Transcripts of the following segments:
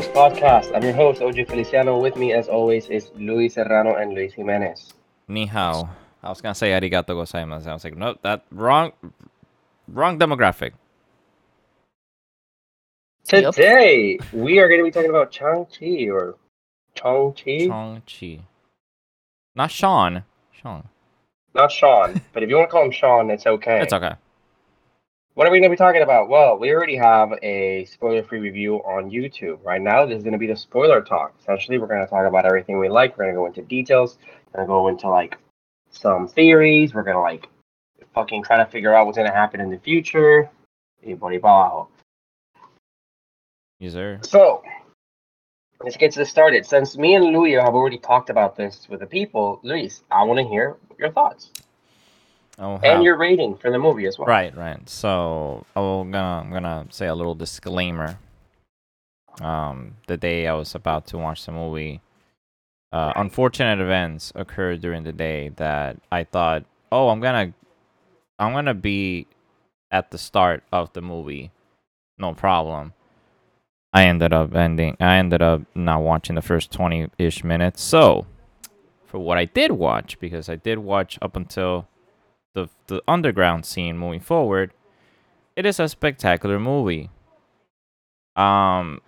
back to National Series Podcast. I'm your host, OJ Feliciano. With me, as always, is Luis Serrano and Luis Jimenez. Ni hao. I was gonna say arigato gozaimasu. I was like, nope, that wrong, wrong demographic. Yep. Today, we are going to be talking about Chang-Chi or Chong-Chi. Chong Chi, not Sean. Sean. Not Sean, but if you want to call him Sean, it's okay. It's okay. What are we going to be talking about? Well, we already have a spoiler-free review on YouTube. Right now, this is going to be the spoiler talk. Essentially, we're going to talk about everything we like. We're going to go into details. We're going to go into like some theories. We're going to like fucking try to figure out what's going to happen in the future. Y por ahí para abajo. Yes, sir. So, let's get this started. Since me and Luis have already talked about this with the people, Luis, I want to hear your thoughts Oh, and your rating for the movie as well. Right, right. So I'm gonna I'm gonna say a little disclaimer. Um, the day I was about to watch the movie, uh, unfortunate events occurred during the day that I thought, oh, I'm gonna, I'm gonna be at the start of the movie, no problem. I ended up ending. I ended up not watching the first twenty ish minutes. So, for what I did watch, because I did watch up until the the underground scene moving forward, it is a spectacular movie. Um,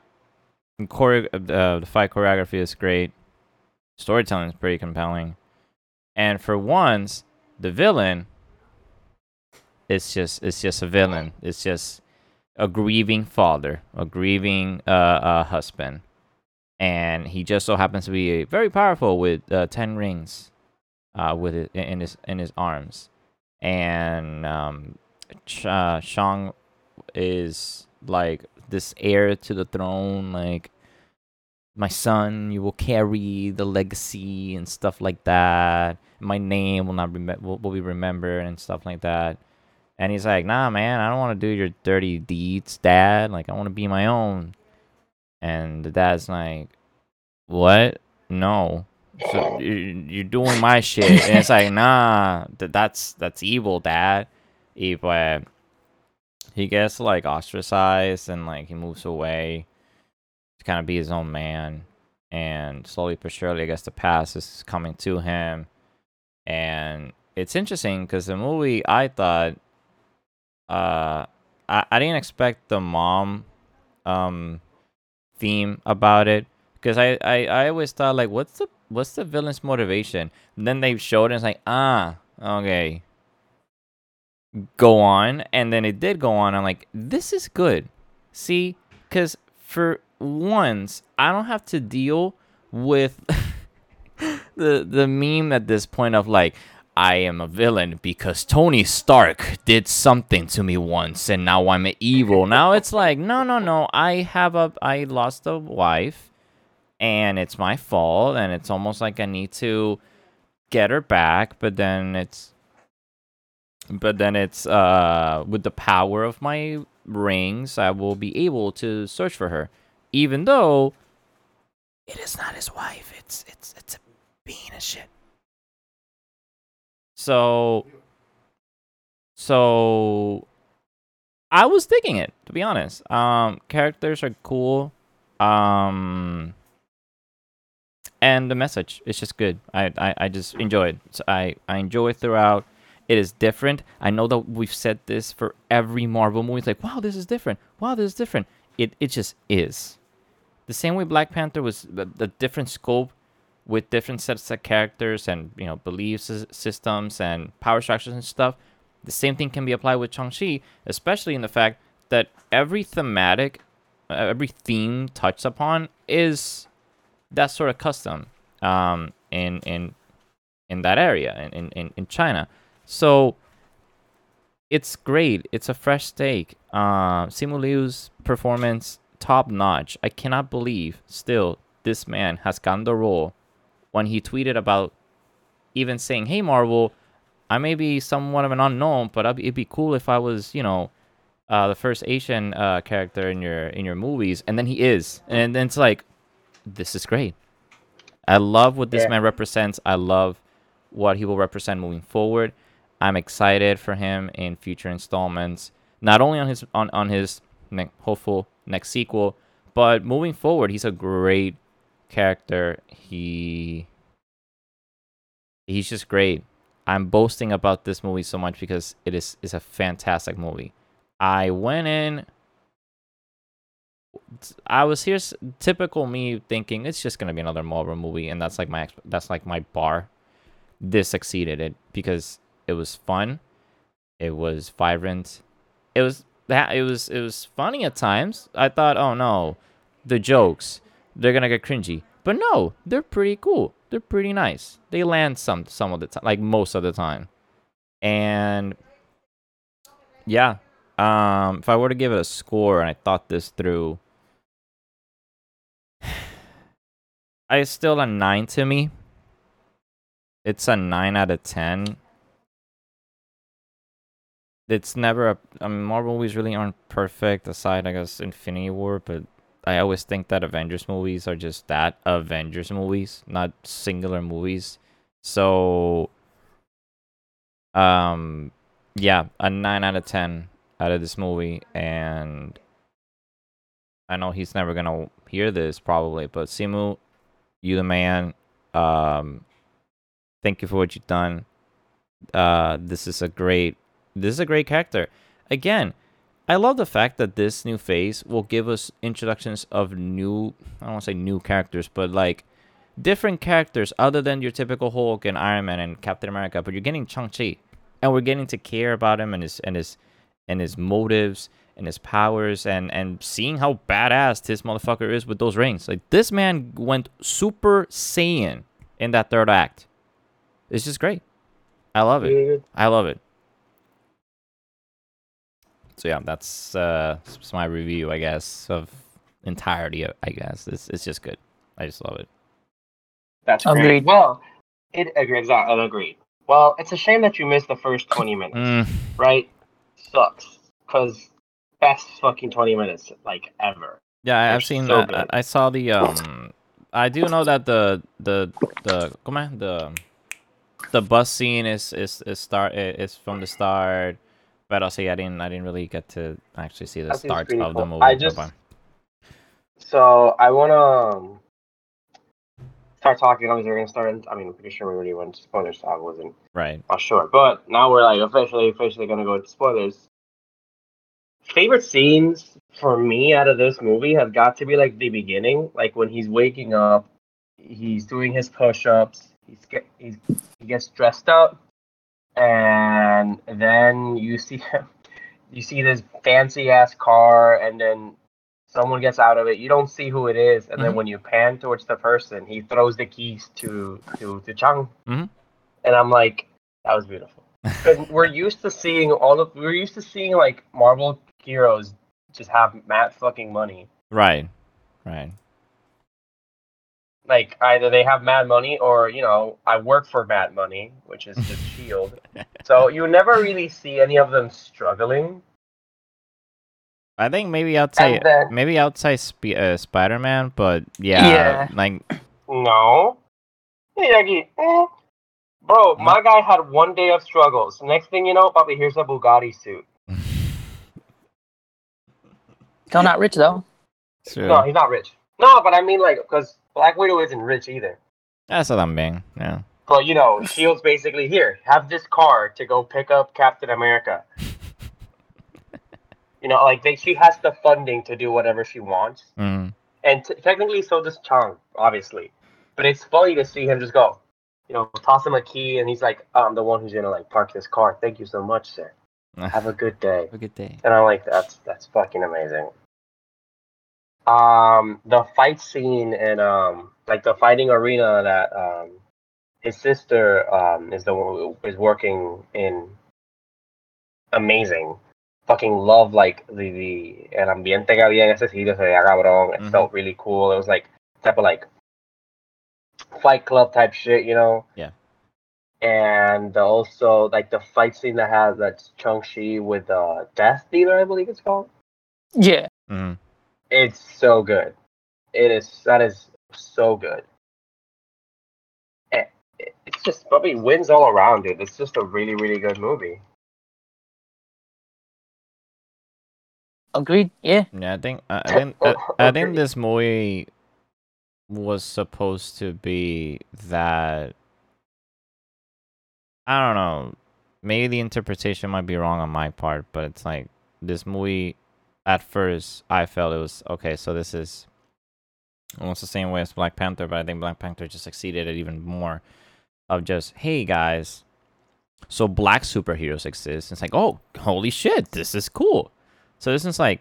chore- uh, the fight choreography is great. Storytelling is pretty compelling, and for once, the villain. It's just it's just a villain. It's just a grieving father, a grieving uh, uh husband, and he just so happens to be very powerful with uh, ten rings, uh, with it in his in his arms and um, Ch- uh, Shang is like this heir to the throne, like my son, you will carry the legacy and stuff like that. My name will not rem- will, will be remembered and stuff like that. And he's like, Nah, man, I don't want to do your dirty deeds, Dad. Like, I want to be my own. And the dad's like, What? No so you- you're doing my shit. And it's like nah th- that's that's evil dad. Y pues he gets like ostracized and like he moves away to kind of be his own man. And slowly but surely i guess the past is coming to him. And it's interesting because the movie i thought uh I, I didn't expect the mom um theme about it. Because I, I I always thought like what's the what's the villain's motivation? And then they showed it and it's like ah okay go on and then it did go on. I'm like this is good. See, because for once I don't have to deal with the the meme at this point of like I am a villain because Tony Stark did something to me once and now I'm evil. Now it's like no no no I have a I lost a wife and it's my fault and it's almost like I need to get her back but then it's but then it's uh with the power of my rings I will be able to search for her. Even though it is not his wife it's it's it's a being of shit. So so I was digging it to be honest. Um characters are cool. Um and the message. It's just good. I, I, I just enjoy it. So I, I enjoy it throughout. It is different. I know that we've said this for every Marvel movie. It's like, wow, this is different. Wow, this is different. It it just is. The same way Black Panther was the, different scope with different sets of characters and you know beliefs, systems and power structures and stuff. The same thing can be applied with Shang-Chi, especially in the fact that every thematic, uh, every theme touched upon is that sort of custom um, in in in that area in, in, in China. So it's great. It's a fresh take. Uh, Simu Liu's performance top notch. I cannot believe still this man has gotten the role when he tweeted about even saying, "Hey Marvel, I may be somewhat of an unknown, but it'd be cool if I was, you know, uh, the first Asian uh, character in your in your movies." And then he is, and then it's like, this is great. I love what this Yeah. man represents. I love what he will represent moving forward. I'm excited for him in future installments. Not only on his on on his ne- hopeful next sequel. But moving forward, he's a great character. He he's just great. I'm boasting about this movie so much because it is is a fantastic movie. I went in I was here typical me thinking it's just to be another Marvel movie and that's like my that's like my bar. This exceeded it because it was fun. It was vibrant. It was that it was it was funny at times. I thought, "Oh no, the jokes, they're to get cringy." But no, they're pretty cool. They're pretty nice. They land some some of the time, like most of the time. And yeah, um, if I were to give it a score and I thought this through, it's still a nine to me. It's a nine out of ten. It's never a. I mean, Marvel movies really aren't perfect, aside I guess Infinity War, but I always think that Avengers movies are just that Avengers movies, not singular movies. So, um, yeah, a nine out of ten out of this movie, and I know he's never gonna hear this probably, but Simu, you the man. Um, thank you for what you've done. Uh, this is a great, this is a great character. Again, I love the fact that this new phase will give us introductions of new, I don't want to say new characters, but like different characters other than your typical Hulk and Iron Man and Captain America. But you're getting Shang-Chi, and we're getting to care about him and his and his and his motives and his powers and and seeing how badass this motherfucker is with those rings. Like this man went super saiyan in that third act. It's just great. I love it. I love it so yeah, that's uh, that's my review, I guess, of entirety. I guess it's it's just good. I just love it. That's great. Agreed. Well, it agrees. I agree. Well, it's a shame that you missed the first twenty minutes, mm. right? Sucks because best fucking twenty minutes like ever. Yeah, I, have seen. So I, I saw the um. I do know that the the the come on the the bus scene is is is start is from the start but also, yeah, I didn't I didn't really get to actually see the start of the movie. I just so I wanna um, start talking. Obviously, we're gonna start. I mean, I'm pretty sure we already went to spoilers, so I wasn't right. Not sure, but now we're like officially officially gonna go to spoilers. Favorite scenes for me out of this movie have got to be like the beginning, like when he's waking up, he's doing his push-ups, he's get, he's he gets dressed up, and then you see you see this fancy ass car and then someone gets out of it you don't see who it is and mm-hmm. then when you pan towards the person he throws the keys to to to chang mm-hmm. and i'm like that was beautiful we're used to seeing all of we're used to seeing like marvel heroes just have mad fucking money right right like either they have mad money or you know I work for mad money, which is the Shield. so you never really see any of them struggling. I think maybe outside then, maybe outside Sp- uh, Spider Man, but yeah, yeah, like no, eh. bro, my guy had one day of struggles. Next thing you know, probably here's a Bugatti suit. Still not rich though. True. No, he's not rich. No, but I mean like because Black Widow isn't rich either. That's what I'm being. Yeah. But you know, Shield's basically here. Have this car to go pick up Captain America. you know, like they, she has the funding to do whatever she wants. Mm. And t- technically, so does Chang, obviously. But it's funny to see him just go, you know, toss him a key, and he's like, "I'm the one who's gonna like park this car. Thank you so much, sir. Have a good day. Have a good day." And I'm like, "That's that's fucking amazing." um the fight scene and um like the fighting arena that um his sister um is the one who is working in amazing fucking love like the the el ambiente que había en ese sitio se veía cabrón it mm-hmm. felt really cool it was like type of like fight club type shit you know yeah and also like the fight scene that has that Chung Chi with uh Death Dealer I believe it's called yeah mm-hmm. It's so good. It is that is so good. It it's just probably wins all around, dude. It's just a really, really good movie. Agreed. Yeah. Yeah, I think I, I think I, I think this movie was supposed to be that. I don't know. Maybe the interpretation might be wrong on my part, but it's like this movie. At first, I felt it was okay. So this is almost the same way as Black Panther, but I think Black Panther just succeeded it even more. Of just hey guys, so black superheroes exist. It's like oh holy shit, this is cool. So this is like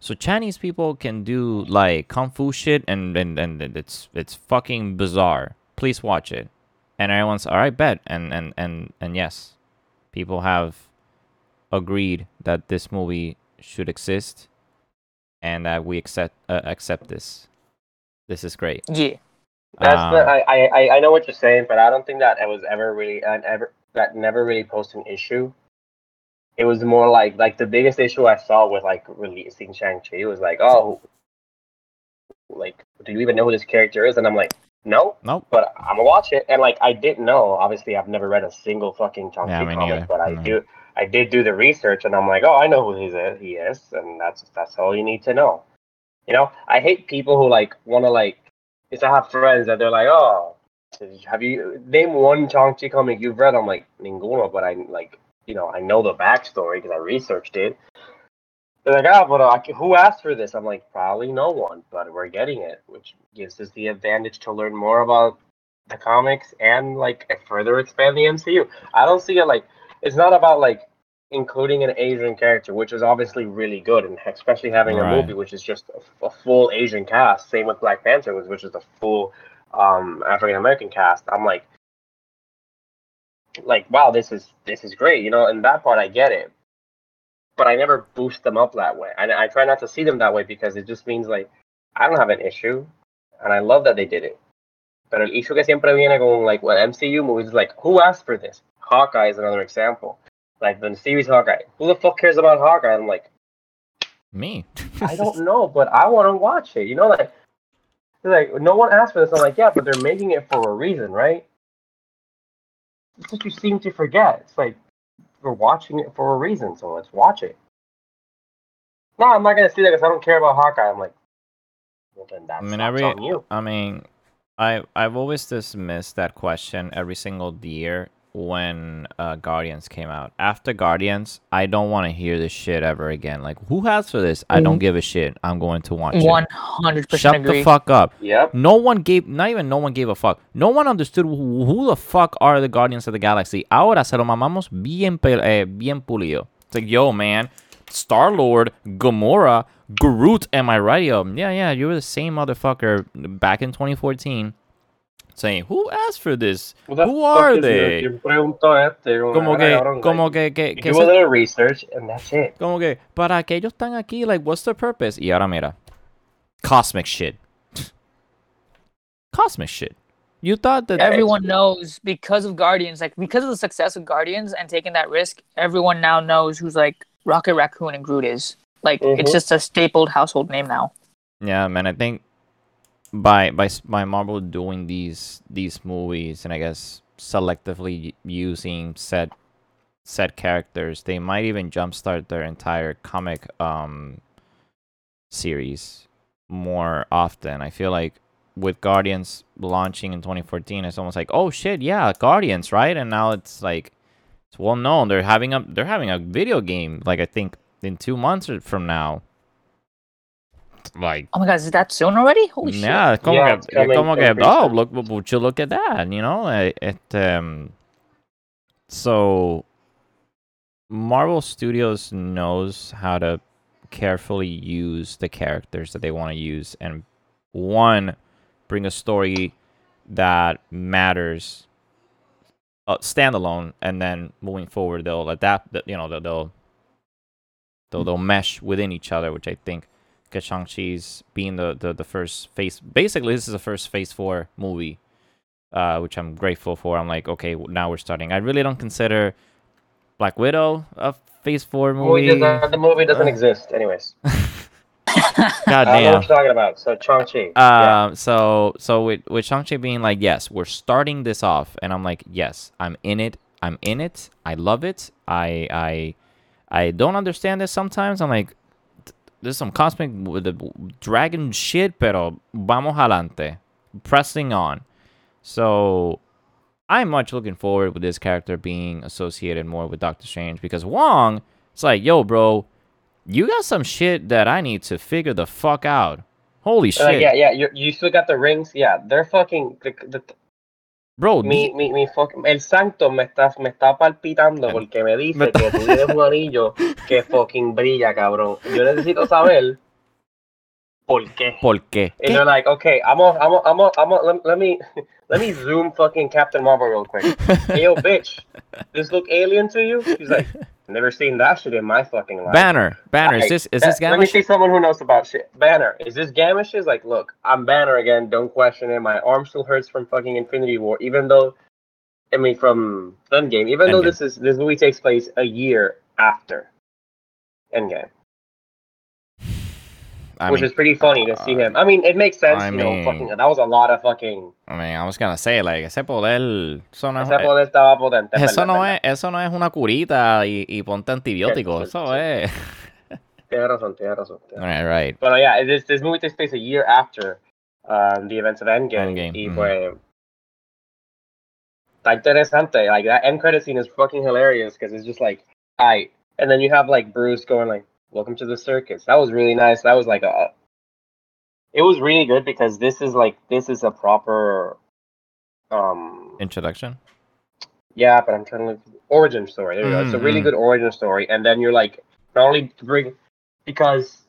so Chinese people can do like kung fu shit and and, and it's it's fucking bizarre. Please watch it. And everyone's all right, bet. And and and and yes, people have agreed that this movie should exist, and that we accept uh, accept this. This is great. Yeah. That's Um, the, I, I I- I know what you're saying, but I don't think that it was ever really uh, ever that never really posed an issue. It was more like like the biggest issue I saw with like releasing Shang Chi was like, oh, like do you even know who this character is? And I'm like, no, Nope. but I'm gonna watch it. And like I didn't know. Obviously, I've never read a single fucking Shang Chi me comic, neither. but I No. do. I did do the research, and I'm like, oh, I know who he's he is, and that's that's all you need to know. You know, I hate people who like want to like. Is I have friends that they're like, oh, have you name one Shang Chi comic you've read? I'm like, ninguno, but I like, you know, I know the backstory because I researched it. They're like, ah, but uh, who asked for this? I'm like, probably no one, but we're getting it, which gives us the advantage to learn more about the comics and like further expand the MCU. I don't see it like it's not about like including an Asian character, which is obviously really good, and especially having Right. a movie which is just a, a full Asian cast. Same with Black Panther, which- which is a full um, African American cast. I'm like, like wow, this is this is great, you know. And that part I get it, but I never boost them up that way. I, I try not to see them that way because it just means like I don't have an issue, and I love that they did it. Pero el issue que siempre viene con like what MCU movies is like, who asked for this? Hawkeye is another example. Like the series Hawkeye. Who the fuck cares about Hawkeye? I'm like, Me. I don't know, but I want to watch it. You know, like, they're like no one asked for this. I'm like, yeah, but they're making it for a reason, right? It's what you seem to forget. It's like we're watching it for a reason, so let's watch it. No, I'm not gonna see that because I don't care about Hawkeye. I'm like, well then that's, I mean, every on you. I mean, I I've always dismissed that question every single year when uh, Guardians came out. After Guardians, I don't want to hear this shit ever again. Like, who has for this? I don't give a shit. I'm going to watch One it. hundred Shut percent agree. the fuck up. Yep. No one gave, not even no one gave a fuck. No one understood who, who the fuck are the Guardians of the Galaxy. Ahora se lo mamamos bien, pe- eh, bien pulido. It's like, yo, man, Star Lord, Gamora, Groot, am I right? Yo, yeah, yeah, you were the same motherfucker back in 2014 saying, who asked for this? Who Who are they? this? ¿Quién preguntó? Como que, como like, que, que, you que do se- a little research and that's it. como que, para que ellos están aquí, like, what's the purpose? Y ahora mira, cosmic shit. cosmic shit. You thought that Everyone knows because of Guardians, like because of the success of Guardians and taking that risk, everyone now knows who's like Rocket Raccoon and Groot is. Like it's Mhm. just a stapled household name now. Yeah, man. I think by by by Marvel doing these these movies and I guess selectively using set set characters, they might even jumpstart their entire comic um series more often. I feel like with Guardians launching in 2014, it's almost like, oh shit, yeah, Guardians, right? And now it's like it's well known. They're having a they're having a video game. Like I think in two months from now. Like Oh my god, is that soon already? Holy shit. yeah, como Yeah, que, it's coming como que, oh, soon. look, would you look at that, you know? eh, It, um, so Marvel Studios knows how to carefully use the characters that they want to use, and one, bring a story that matters uh, standalone, and then moving forward, they'll adapt. the- You know, they'll they'll they'll, they'll mesh within each other, which I think because Shang-Chi's being the, the, the first phase. Basically, this is the first Phase 4 movie, uh, which I'm grateful for. I'm like, okay, now we're starting. I really don't consider Black Widow a Phase 4 Movie the movie doesn't Uh, exist, anyways. God I don't know damn. what you're talking about. So Chang-Chi. yeah. Um, so so with with Shang-Chi being like, yes, we're starting this off, and I'm like, yes, I'm in it. I'm in it. I love it. I I I don't understand this sometimes. I'm like, there's some cosmic with the dragon shit, pero vamos adelante, pressing on. So I'm much looking forward with this character being associated more with Doctor Strange because Wong, it's like, yo, bro, you got some shit that I need to figure the fuck out. Holy shit, Uh, yeah, yeah. You you still got the rings. Yeah, they're fucking. The, the, bro. mi, mi, mi el santo me está, me está palpitando porque me dice Me- que tú tienes un anillo que fucking brilla, cabrón. Yo necesito saber por qué. ¿Por qué? And they're like, okay, I'm gonna, I'm let, let me, let me zoom fucking Captain Marvel real quick. Hey, yo, bitch, this look alien to you? She's like, never seen that shit in my fucking life. Banner, Banner, is this is that- this Let me see someone who knows about shit. Banner, is this Gamish? Is like, look, I'm Banner again. Don't question it. My arm still hurts from fucking Infinity War, even though, I mean, from Endgame. Even though this is this movie takes place a year after Endgame, I which mean, is pretty funny to see uh, him. I mean, it makes sense. I you know, mean- fucking that was a lot of fucking. I mean, I was gonna say like ese poder, eso no, es- Ese poder estaba potente. eso no es, eso no es una curita y, y ponte antibiótico, Sí, eso sí. es. Tienes razón, tienes razón. tienes. Right, right. But uh, yeah, this this movie takes place a year after um, the events of Endgame. Endgame, Y mhm. pues, está interesante. Like that end credit scene is fucking hilarious because it's just like, I. And then you have like Bruce going like, "Welcome to the circus." That was really nice. That was like a. It was really good because this is like this is a proper. Um. Introduction. Yeah, but I'm trying to look origin story. There you go. It's a really Mhm. good origin story, and then you're like not only to bring because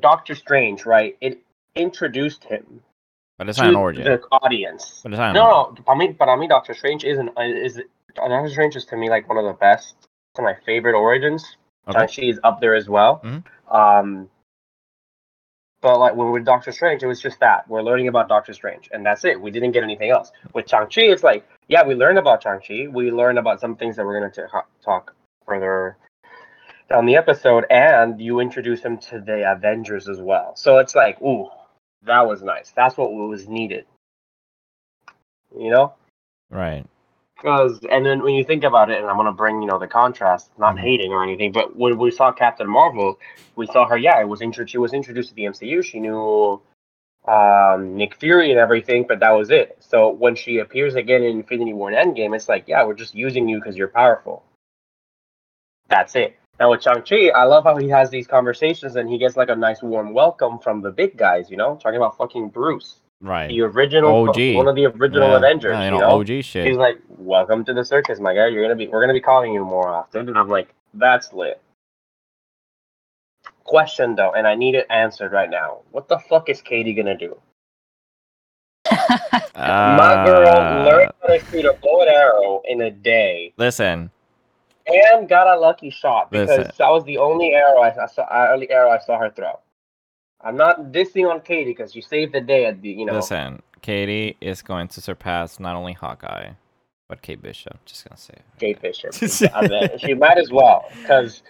Doctor Strange, right? It introduced him But it's not an origin. the audience. But it's not an No, origin. no. I mean, but I mean, Doctor Strange isn't is Doctor Strange is to me like one of the best, to my favorite origins. Okay. Shang-Chi is up there as well. Mhm. Um, but like when with Doctor Strange, it was just that we're learning about Doctor Strange, and that's it. We didn't get anything else. With Shang-Chi, it's like yeah, we learned about Shang-Chi. We learned about some things that we're going to talk further down the episode, and you introduce him to the Avengers as well. So it's like, ooh, that was nice. That's what was needed. You know. Right. Because and then when you think about it, and I'm gonna bring you know the contrast, not Mhm. hating or anything, but when we saw Captain Marvel, we saw her. Yeah, it was intro- She was introduced to the MCU. She knew um, Nick Fury and everything, but that was it. So when she appears again in Infinity War and Endgame, it's like, yeah, we're just using you because you're powerful. That's it. Now with Shang Chi, I love how he has these conversations and he gets like a nice warm welcome from the big guys. You know, talking about fucking Bruce, Right. the original, OG. one of the original Yeah, Avengers. yeah, you you know, know, OG shit. He's like, "Welcome to the circus, my guy. You're gonna be, we're gonna be calling you more often." And I'm like, "That's lit." Question though, and I need it answered right now. What the fuck is Katie gonna do? My girl Uh, learned how to shoot a bow and arrow in a day, Listen, and got a lucky shot because Listen. that was the only arrow I, I saw. Only arrow I saw her throw. I'm not dissing on Katie because she saved the day at the, you know. listen. Katie is going to surpass not only Hawkeye, but Kate Bishop. Just gonna say. it. Kate Bishop. I bet she might as well because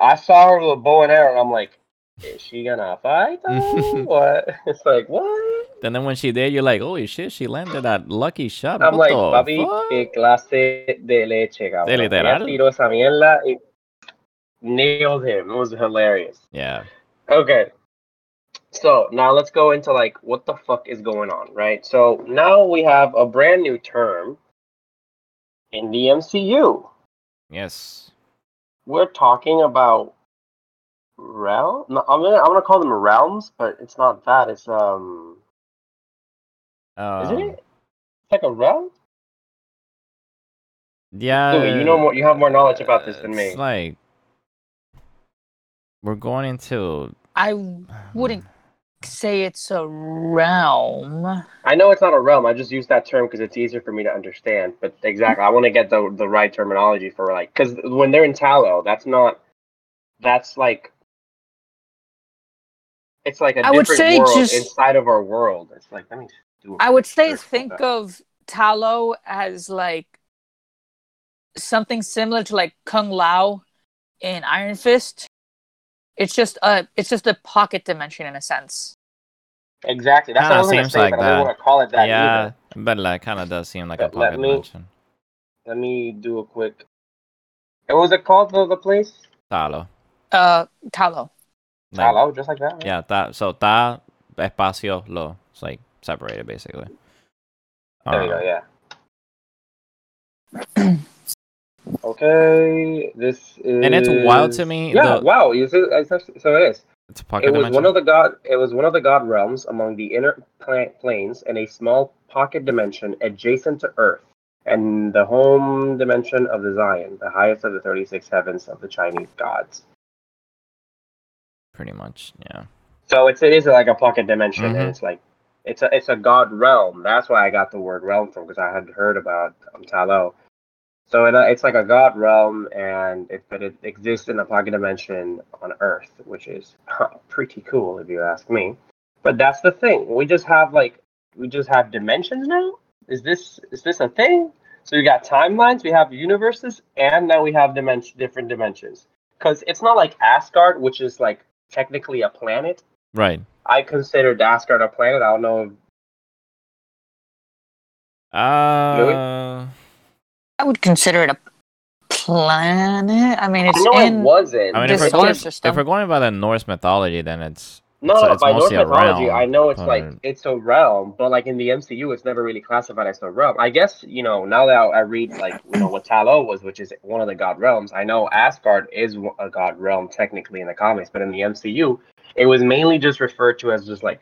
I saw her with a bow and arrow, and I'm like, is she gonna fight? though? what? It's like what? And then when she did, you're like, holy shit, she landed that lucky shot. I'm like, papi, fuck? qué clase de leche, cabrón. De literal. Tiró esa mierda y nailed him. It was hilarious. Yeah. Okay. So now let's go into like what the fuck is going on, right? So now we have a brand new term in the MCU. Yes. we're talking about realm. No, I'm gonna I'm gonna call them realms, but it's not that. It's um, Um, isn't it? It's like a realm. Yeah. Louis, you know more. You have more knowledge about this than me. It's like we're going into. I wouldn't say it's a realm. I know it's not a realm. I just use that term because it's easier for me to understand. But exactly, I want to get the the right terminology for like because when they're in Talo, that's not. That's like. It's like a I would different say world just- inside of our world. It's like let me do. I would say think of Talo as like something similar to like K'un-Lun in Iron Fist. It's just a it's just a pocket dimension in a sense. exactly. That's what I Kinda was gonna seems say, like but I that. don't want to call it that yeah, either. but like kind of does seem like a But let pocket me- dimension. Let me do a quick. What was it called? The, the place? Talo. Uh Talo. Like, Hello, just like that. right? yeah, ta, so ta, espacio, lo. It's like separated basically. There you go. Um, Yeah. okay, this is. And it's wild to me, Yeah, the- wow. It's so it is. It's a pocket It was dimension. one of the god. It was one of the god realms among the inner pla- planes and a small pocket dimension adjacent to Earth, and the home dimension of the Zion, the highest of the thirty-six heavens of the Chinese gods. pretty much, yeah. So it's it is like a pocket dimension, Mhm. and it's like it's a it's a god realm. That's why I got the word realm from because I had heard about um, Talo. So it, uh, it's like a god realm, and it but it exists in a pocket dimension on Earth, which is pretty cool if you ask me. But that's the thing. We just have like we just have dimensions now. Is this is this a thing? So we got timelines, we have universes, and now we have dimension different dimensions. Because it's not like Asgard, which is like technically a planet. Right. I consider Asgard a planet. I don't know. If, Uh, I would consider it a planet. I mean, it's I know in. it wasn't. I mean, if we're, going, system. if we're going by the Norse mythology, then it's no, it's- no, it's by Norse mythology, realm, I know it's like it's a realm, but like in the MCU, it's never really classified as a realm. I guess you know now that I read like you know what Talo was, which is one of the god realms. I know Asgard is a god realm technically in the comics, but in the MCU, it was mainly just referred to as just like,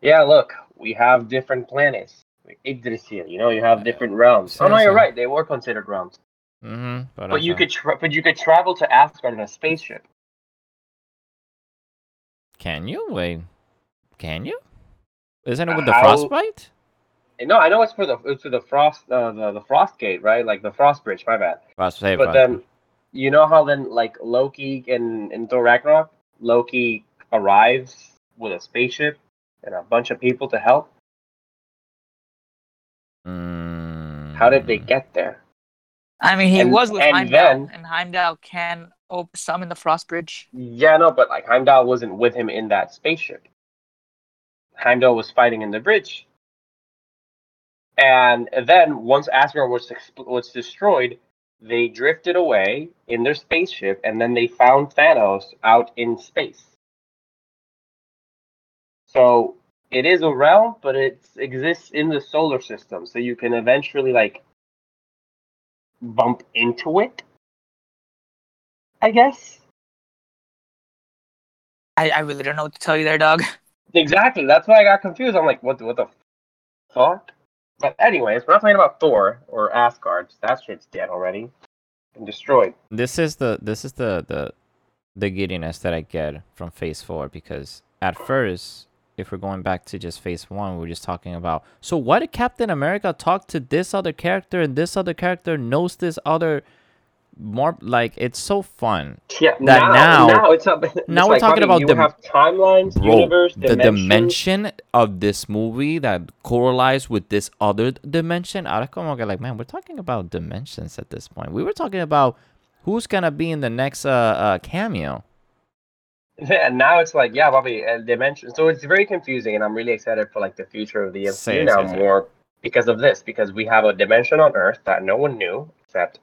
yeah, look, we have different planets. Yggdrasil, you know, you have different realms. Oh no, you're right. They were considered realms. mm-hmm, but, But you could, tra- but you could travel to Asgard in a spaceship. Can you wait? Can you? Isn't it with the How- frostbite? No, I know it's for the it's for the frost uh, the the frost gate, right? Like the frost bridge. My bad. Frost, say But frost- then, you know how then like Loki and in Thor Ragnarok, Loki arrives with a spaceship and a bunch of people to help. Mm, How did they get there? I mean, he and- was with and Heimdall, then- and Heimdall can op- summon the Frost Bridge. Yeah, no, but like Heimdall wasn't with him in that spaceship. Heimdall was fighting in the bridge. And then once Asgard was exp- was destroyed, they drifted away in their spaceship, and then they found Thanos out in space. So it is a realm, but it exists in the solar system, so you can eventually like bump into it. I guess. I, I really don't know what to tell you there, dog. Exactly. That's why I got confused. I'm like, what? the- What the fuck? But anyways, we're not talking about Thor or Asgard. That shit's dead already and destroyed. This is the this is the the the giddiness that I get from Phase Four because at first, if we're going back to just Phase One, we are just talking about. So why did Captain America talk to this other character and this other character knows this other? More like it's so fun, Yeah. That now, now- it's a, it's now we're like, talking about have timelines, bro. universe, the dimension of this movie that correlates with this other dimension. Como que like, man, we're talking about dimensions at this point. We were talking about who's gonna be in the next uh, uh cameo. And now it's like, yeah, Bobby, uh, dimension. So it's very confusing, and I'm really excited for like the future of the MCU now say it, say more because of this. Because we have a dimension on Earth that no one knew except,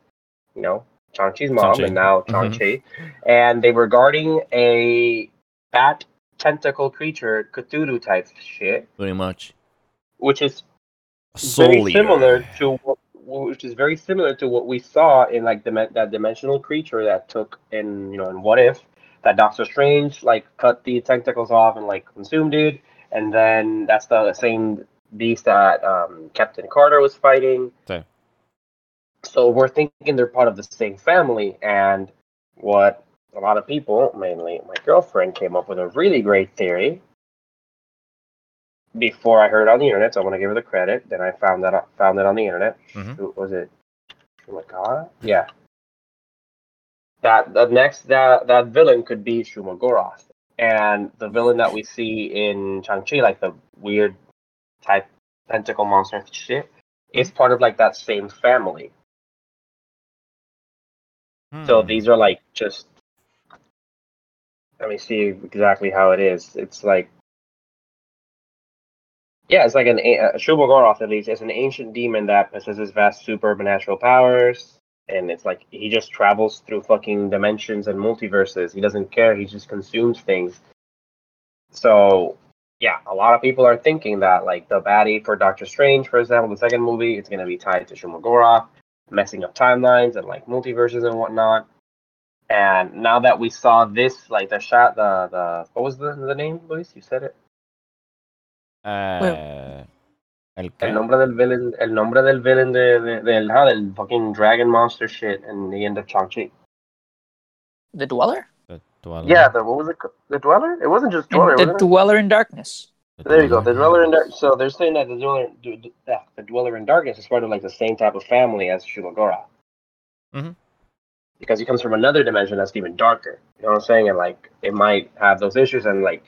you know, Chang-Chi's mom Shang-Chi. and now Mhm. Chang-Chi, and they were guarding a bat tentacle creature, Cthulhu type shit, Pretty much. which is very similar to what, which is very similar to what we saw in like the that dimensional creature that took in you know in What If that Doctor Strange like cut the tentacles off and like consumed it, and then that's the same beast that um, Captain Carter was fighting. Okay. So we're thinking they're part of the same family, and what a lot of people, mainly my girlfriend, came up with a really great theory before I heard it on the internet. So I want to give her the credit. Then I found that found it on the internet. Mhm. Who was it? Oh my god! Yeah. That the next that that villain could be Shuma-Gorath, and the villain that we see in Shang Chi, like the weird type tentacle monster shit, is part of like that same family. So Hmm. these are like just. Let me see exactly how it is. It's like. Yeah, it's like an a- uh, Shubogoroth at least. It's an ancient demon that possesses vast supernatural powers, and it's like he just travels through fucking dimensions and multiverses. He doesn't care. He just consumes things. So yeah, a lot of people are thinking that like the baddie for Doctor Strange, for example, the second movie, it's gonna be tied to Shumagora, messing up timelines and like multiverses and whatnot. And now that we saw this, like the shot, the the what was the the name, Luis? You said it. Uh, el El qué? nombre del villain, el nombre del villain de, de, del, ah, del fucking dragon monster shit in the end of Shang-Chi. The Dweller? The dweller. Yeah, the what was it? The Dweller? It wasn't just Dweller. the wasn't it? Dweller in Darkness. The There you go. The dweller. Dweller in Dark. So they're saying that the Dweller, d- d- yeah, the Dweller in Darkness is part of like the same type of family as Shulagora. Mhm. Because he comes from another dimension that's even darker. You know what I'm saying? And like it might have those issues and like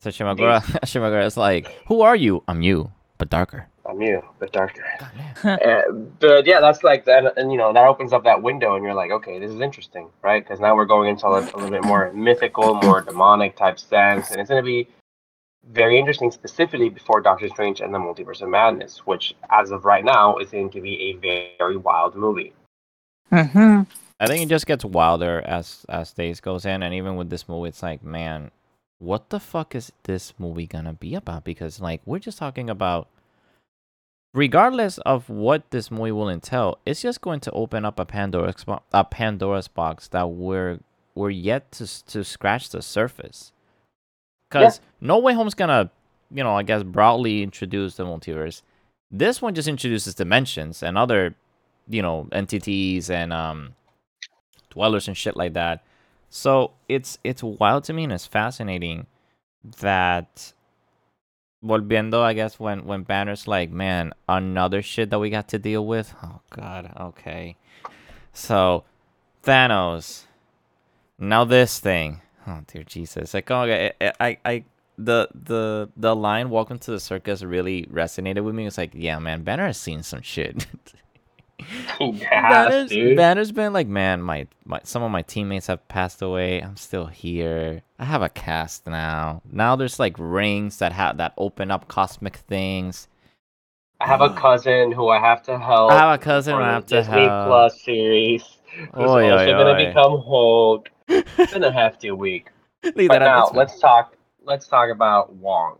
So Shimagura, Shimagura is like, who are you? I'm you, but darker. I'm you, but darker. Uh, but yeah, that's like that, and you know that opens up that window, and you're like, okay, this is interesting, right? Because now we're going into a, a little bit more mythical, more demonic type sense, and it's going to be very interesting, specifically before Doctor Strange and the Multiverse of Madness, which, as of right now, is going to be a very wild movie. Mm-hmm. I think it just gets wilder as as days goes in, and even with this movie, it's like, man, what the fuck is this movie gonna be about? Because like we're just talking about, regardless of what this movie will entail, it's just going to open up a Pandora's bo- a Pandora's box that we're we're yet to to scratch the surface. Because No Way Home's gonna, you know, I guess broadly introduce the multiverse. This one just introduces dimensions and other, you know, entities and um dwellers and shit like that. So it's it's wild to me and it's fascinating that volviendo I guess when when Banner's like, man, another shit that we got to deal with. Oh god, okay. So Thanos. Now this thing. Oh dear Jesus. Like oh I I, I the the the line "Welcome to the Circus" really resonated with me. It's like, yeah, man, Banner has seen some shit. yes, Banner's, dude. Banner's been like, man, my, my some of my teammates have passed away. I'm still here. I have a cast now. Now there's like rings that have that open up cosmic things. I have a cousin who I have to help. I have a cousin for I have to Disney help. Plus series. Who's Oy, also oy, gonna oy. become Hulk. It's been a hefty week. Leave But now out. Let's talk. Let's talk about Wong.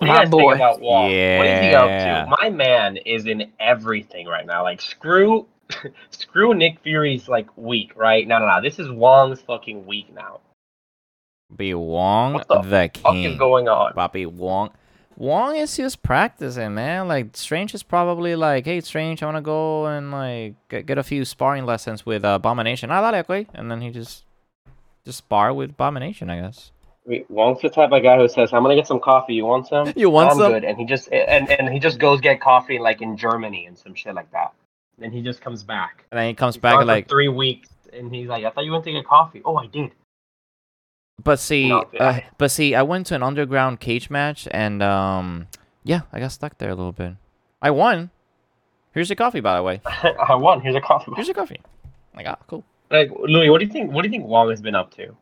What do you My guys boy. think about Wong? What is he up Yeah. to? My man is in everything right now. Like screw, screw Nick Fury's like week. Right? No, no, no. This is Wong's fucking week now. be Wong What the the What king. is going on? Bobby Wong. Wong is just practicing, man. Like Strange is probably like, "Hey, Strange, I want to go and like get, get a few sparring lessons with uh, Abomination." Ah, dale, okay. And then he just just spar with Abomination, I guess. Wait, Wong's the type of guy who says, "I'm gonna get some coffee. You want some? You want I'm some? good." And he just and and he just goes get coffee like in Germany and some shit like that. Then he just comes back. And then he comes He's back and like, three weeks, and he's like, "I thought you went to get coffee." Oh, I did. but see, No, uh, I- but see, I went to an underground cage match and um, yeah, I got stuck there a little bit. I won. Here's your coffee, by the way. I won. Here's a coffee. Here's your coffee. Like, ah, cool. Like Louis, what do you think? What do you think Wong has been up to?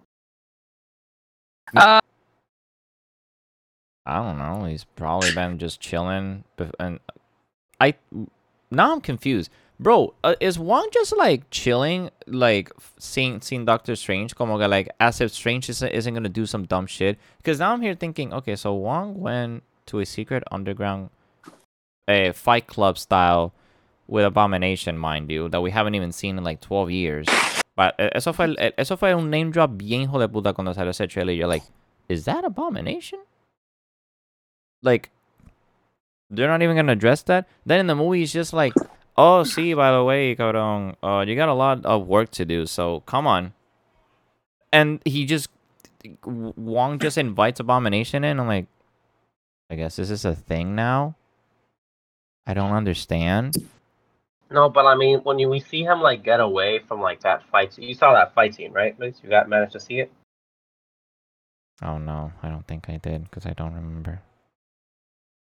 Uh, I don't know. He's probably been just chilling, and I now I'm confused, bro. Uh, is Wong just like chilling, like seeing seeing Doctor Strange, como que, like as if Strange isn't, isn't gonna do some dumb shit? Because now I'm here thinking, okay, so Wong went to a secret underground, a fight club style, with Abomination, mind you, that we haven't even seen in like 12 years. But eso fue, el- eso fue un name drop bien hijo de puta cuando salió ese trailer. You're like, is that Abomination? Like, they're not even gonna address that. Then in the movie, it's just like, oh, see, by the way, cabrón, uh, you got a lot of work to do, so come on. And he just, Wong just invites Abomination in. I'm like, I guess this is a thing now. I don't understand. No, but I mean, when you we see him like get away from like that fight, you saw that fight scene, right? Luis? You got managed to see it. Oh no, I don't think I did because I don't remember.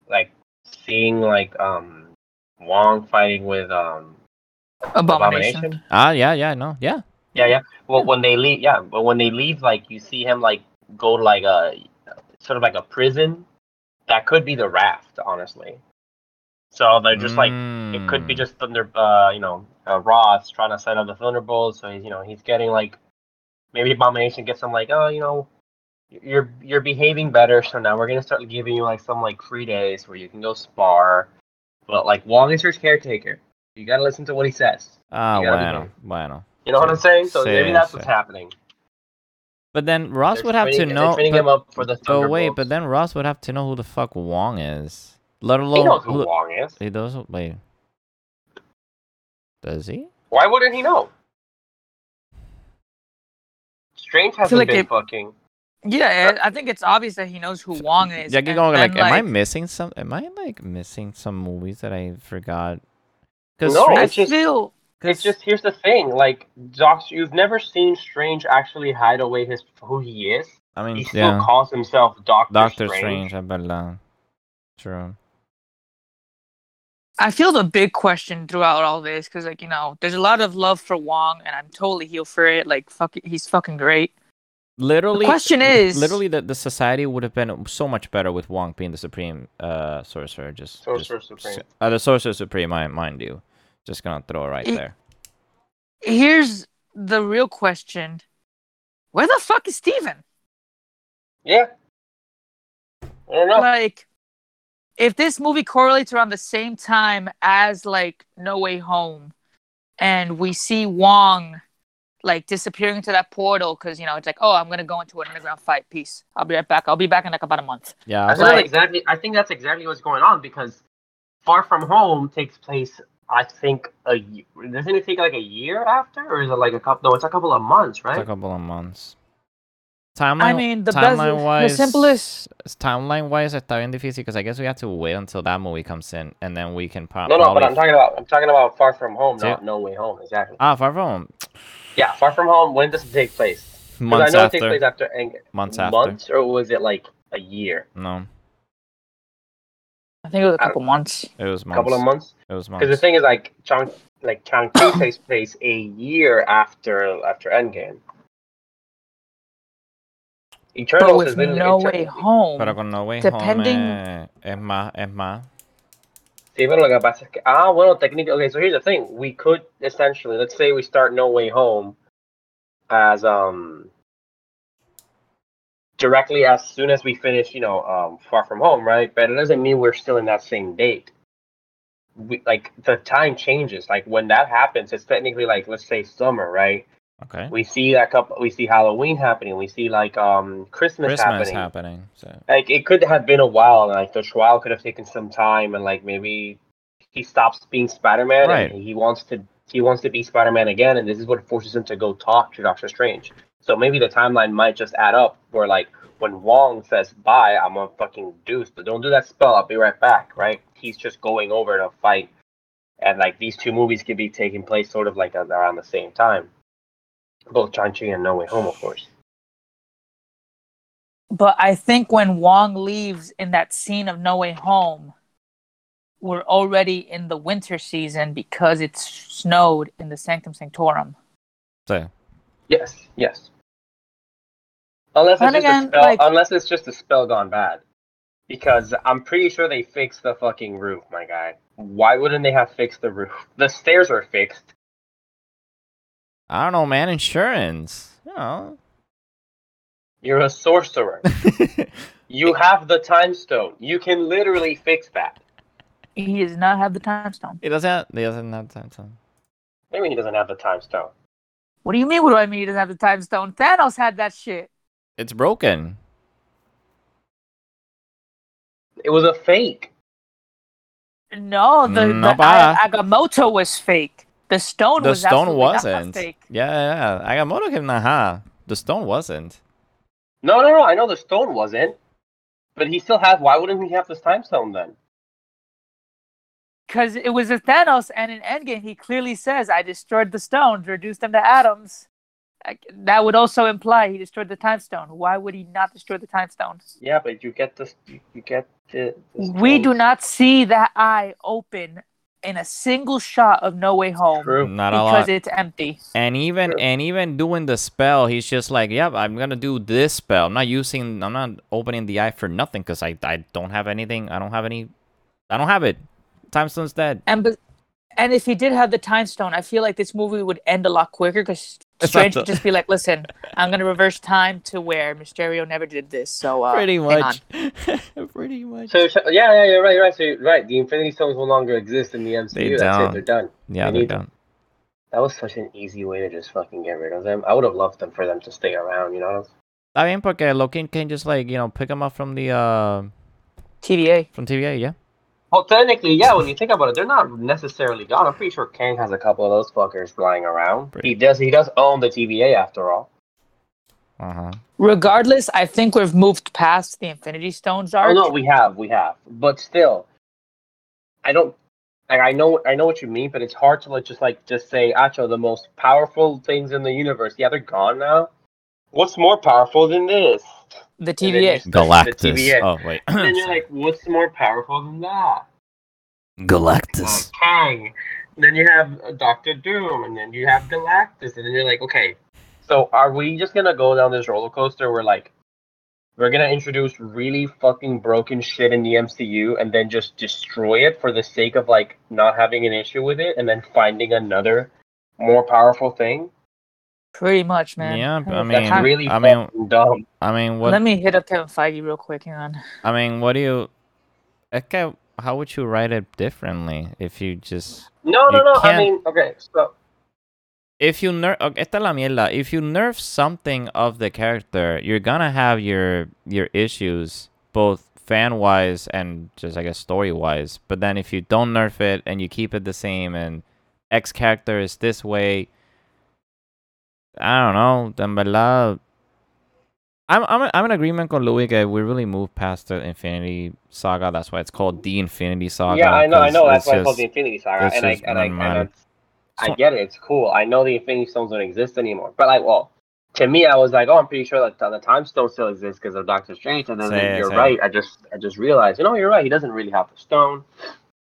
Like seeing like um Wong fighting with um Abomination. Abomination. Ah, yeah, yeah, no, yeah. Yeah, yeah. Well, when they leave, yeah, but when they leave, like you see him like go to like a sort of like a prison. That could be the raft, honestly. So they're just like it could be Mm. just Thunder, uh, you know, uh, Ross trying to set up the Thunderbolts. So he's, you know, he's getting like maybe Abomination gets some like, oh, you know, you're you're behaving better, so now we're gonna start giving you like some like free days where you can go spar. But like Wong is your caretaker. You gotta listen to what he says. Ah, gotta bueno, bueno. You know what I'm saying? So Sí, maybe that's sí. what's happening. But then Ross They're would have to know. But- him up for the But wait, but then Ross would have to know who the fuck Wong is. Let alone he knows who who- Wong is. he doesn't. Wait, does he? Why wouldn't he know? Strange hasn't like been it- fucking. Yeah, I I think it's obvious that he knows who Wong is. Yeah, get and going. Like, then, am I missing some? Am I like missing some movies that I forgot? Because No, I it's just- feel It's just here's the thing, like Doctor, you've never seen Strange actually hide away his who he is. I mean, He still yeah, calls himself Doctor, Doctor Strange. Strange. I bet. True. I feel the big question throughout all this because, like, you know, there's a lot of love for Wong, and I'm totally here for it. Like, fuck, it, he's fucking great. Literally, the question is- literally, that the society would have been so much better with Wong being the supreme uh sorcerer. Just Sorcerer just, Supreme. Uh, the sorcerer supreme, mind, mind you. Just gonna throw it right It- there. Here's the real question: Where the fuck is Steven? Yeah. I don't know. Like, if this movie correlates around the same time as like No Way Home, and we see Wong like disappearing into that portal because you know it's like, oh, I'm gonna go into an underground fight. Peace. I'll be right back. I'll be back in like about a month. Yeah, I I think like, that's exactly. I think that's exactly what's going on because Far From Home takes place. I think a ye- doesn't it take like a year after, or is it like a couple? No, it's a couple of months, it's right? a couple of months. Timeline, I mean, the best, timeline the wise, simplest. timeline wise, está bien difícil because I guess we have to wait until that movie comes in and then we can pro- no, no, probably. but I'm talking about. I'm talking about Far From Home, See- not No Way Home. Exactly. ah, far from home. Yeah, Far From Home. When does it take place? months I know it takes place after Eng- months after. months, or was it like a year? No, I think it was a couple months. it was A couple of months. It was months. Because the thing is, like Shang, like Shang-Chi takes place a year after after Endgame. But Eternals with No Eternals. Way Home, Pero con No Way depending- Home eh, es más, es más. Sí, pero lo que pasa es que, ah, bueno, técnicamente, okay, so here's the thing. We could essentially, let's say we start No Way Home as, um, directly as soon as we finish, you know, um, Far From Home, right? But it doesn't mean we're still in that same date. We, like, the time changes. Like, when that happens, it's technically like, let's say summer, right? Okay. We see that couple, we see Halloween happening. We see, like, um, Christmas, Christmas happening. happening. So like it could have been a while and like the trial could have taken some time and like maybe he stops being spider-man Right. and he wants to he wants to be spider-man again and this is what forces him to go talk to doctor strange so maybe the timeline might just add up where like when wong says bye i'm a fucking deuce but don't do that spell i'll be right back right he's just going over to fight and like these two movies could be taking place sort of like around the same time both Shang-Chi and No Way Home, of course. But I think when Wong leaves in that scene of No Way Home, we're already in the winter season because it's snowed in the Sanctum Sanctorum. so Yes, yes. Unless it's Then just again, a spell, like- unless it's just a spell gone bad, because I'm pretty sure they fixed the fucking roof, my guy. Why wouldn't they have fixed the roof? The stairs are fixed. I don't know, man. Insurance. You know. You're a sorcerer. you have the time stone. You can literally fix that. He does not have the time stone. he doesn't. Have, he doesn't have the time. To... Maybe he doesn't have the time stone. What do you mean? What do I mean? He doesn't have the time stone. Thanos had that shit. It's broken. It was a fake. No, the, the. I- Agamotto was fake. The stone The was stone absolutely not wasn't. fake. Yeah, yeah, yeah. Agamotto came naha. The stone wasn't. No, no, no. I know the stone wasn't, but he still has. Why wouldn't he have this time stone then? Because it was a Thanos, and in Endgame, he clearly says, I destroyed the stones, reduced them to atoms. Like, That would also imply he destroyed the time stone. Why would he not destroy the time stone? Yeah, but you get this. You, you get the. the We do not see that eye open in a single shot of No Way Home True. Not a because it's empty. And even True. and even doing the spell, he's just like, "Yep, I'm gonna do this spell. I'm not using. I'm not opening the eye for nothing because I I don't have anything. I don't have any. I don't have it. Time Stone's dead. And but and if he did have the time stone, I feel like this movie would end a lot quicker because Strange would just be like, "Listen, I'm gonna reverse time to where Mysterio never did this." So uh, Pretty hang on." much. Pretty much. So so- yeah, yeah, you're right, you're right. So you're right, the Infinity Stones no longer exist in the MCU. They That's don't. it. They're done. yeah, they they're need- done. That was such an easy way to just fucking get rid of them. I would have loved them for them to stay around. You know. I mean, porque Loki can just like you know pick them up from the uh TVA. from TVA. Yeah. Well, technically, yeah. When you think about it, they're not necessarily gone. I'm pretty sure Kang has a couple of those fuckers flying around. Pretty- He does. He does own the TVA after all. Uh huh. Regardless, I think we've moved past the Infinity Stones Oh arc. no, we have, we have, but still, I don't. Like, I know, I know what you mean, but it's hard to like just like just say, Acho, the most powerful things in the universe. Yeah, they're gone now. What's more powerful than this? the And TVA. you- the Galactus. TVA. Oh wait. And then you're like, what's more powerful than that? Galactus. Uh, Kang. And then you have uh, Doctor Doom, and then you have Galactus, and then you're like, okay, so are we just gonna go down this roller coaster where like we're gonna introduce really fucking broken shit in the MCU and then just destroy it for the sake of like not having an issue with it, and then finding another more powerful thing? Pretty much, man. Yeah, I mean, That's really I mean, dumb. I mean, what? Let me hit up Kevin Feige real quick. Hang on. I mean, what do you? Okay, how would you write it differently if you just No, no, You no. I can't- mean, okay, so if you nerf okay, esta es la mierda. If you nerf something of the character, you're gonna have your your issues both fan wise and just I guess story wise. But then if you don't nerf it and you keep it the same and X character is this way, I don't know. En verdad, I'm I'm I'm in agreement con Luis that we really moved past the Infinity Saga. That's why it's called the Infinity Saga. yeah, I know, I know. That's why it's called the Infinity Saga, and I and I, and I So- get it. It's cool. I know the Infinity Stones don't exist anymore, but like, well, to me, I was like, oh, I'm pretty sure that the Time Stone still exists because of Doctor Strange. And then Sí, you're sí. right. I just I just realized, you know, you're right. He doesn't really have the stone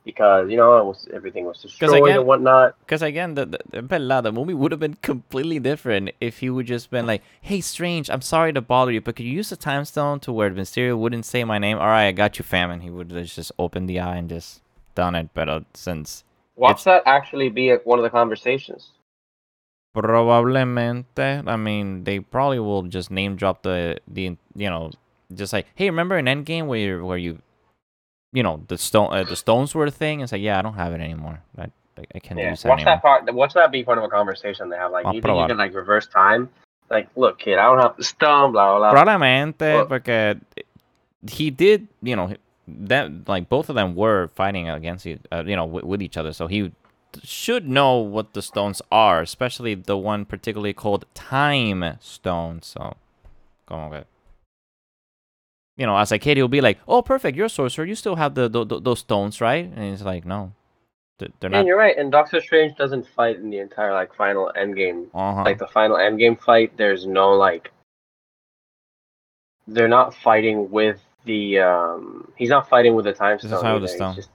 because you know it was everything was destroyed again- and whatnot. Because again, the, the, en verdad, the movie would have been completely different if he would just been like, "Hey, Strange, I'm sorry to bother you, but could you use the time stone to where Mysterio wouldn't say my name? All right, I got you, fam." And he would have just opened the eye and just done it. But uh, since Watch It's- that actually be at one of the conversations. probablemente, I mean, they probably will just name drop the the you know, just like, "Hey, remember in Endgame where you, where you, you know, the stone uh, the stones were a thing?" It's like, yeah, I don't have it anymore. I I, can't Yeah, use that watch anymore. that part. Watch that be part of a conversation they have. Like, I'll you think you can like reverse time? Like, look, kid, I don't have the stone. Blah blah. blah. Probablemente, Well- porque he did, you know, that like both of them were fighting against you, uh, you know, with, with each other. So he should know what the stones are, especially the one particularly called Time Stone. So, como que, you know, as a kid, he'll be like, "Oh, perfect, you're a sorcerer. You still have the, the, the those stones, right?" And he's like, "No, they're not." And you're right. And Doctor Strange doesn't fight in the entire like final Endgame Uh-huh. like the final endgame fight there's no like they're not fighting with the um he's not fighting with the time He's stone, not with the stone. He's just,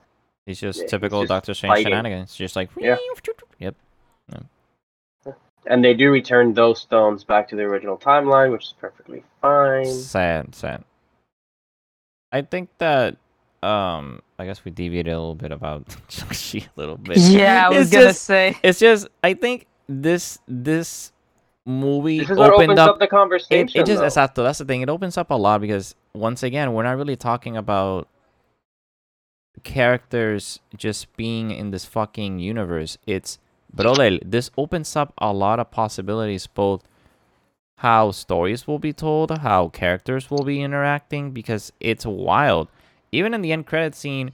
He's just yeah, he's typical just Doctor Strange fighting. shenanigans. Just like, Yeah. yep. and they do return those stones back to the original timeline which is perfectly fine Sad, sad. I think that um I guess we deviated a little bit about Shang-Chi a little bit. Yeah, I was It's gonna just- say. It's just I think this this movie this opened opens up, up, the conversation it, it just though. exacto, that's the thing. It opens up a lot because once again, we're not really talking about characters just being in this fucking universe. It's brother, this opens up a lot of possibilities both how stories will be told, how characters will be interacting because it's wild. Even in the end credit scene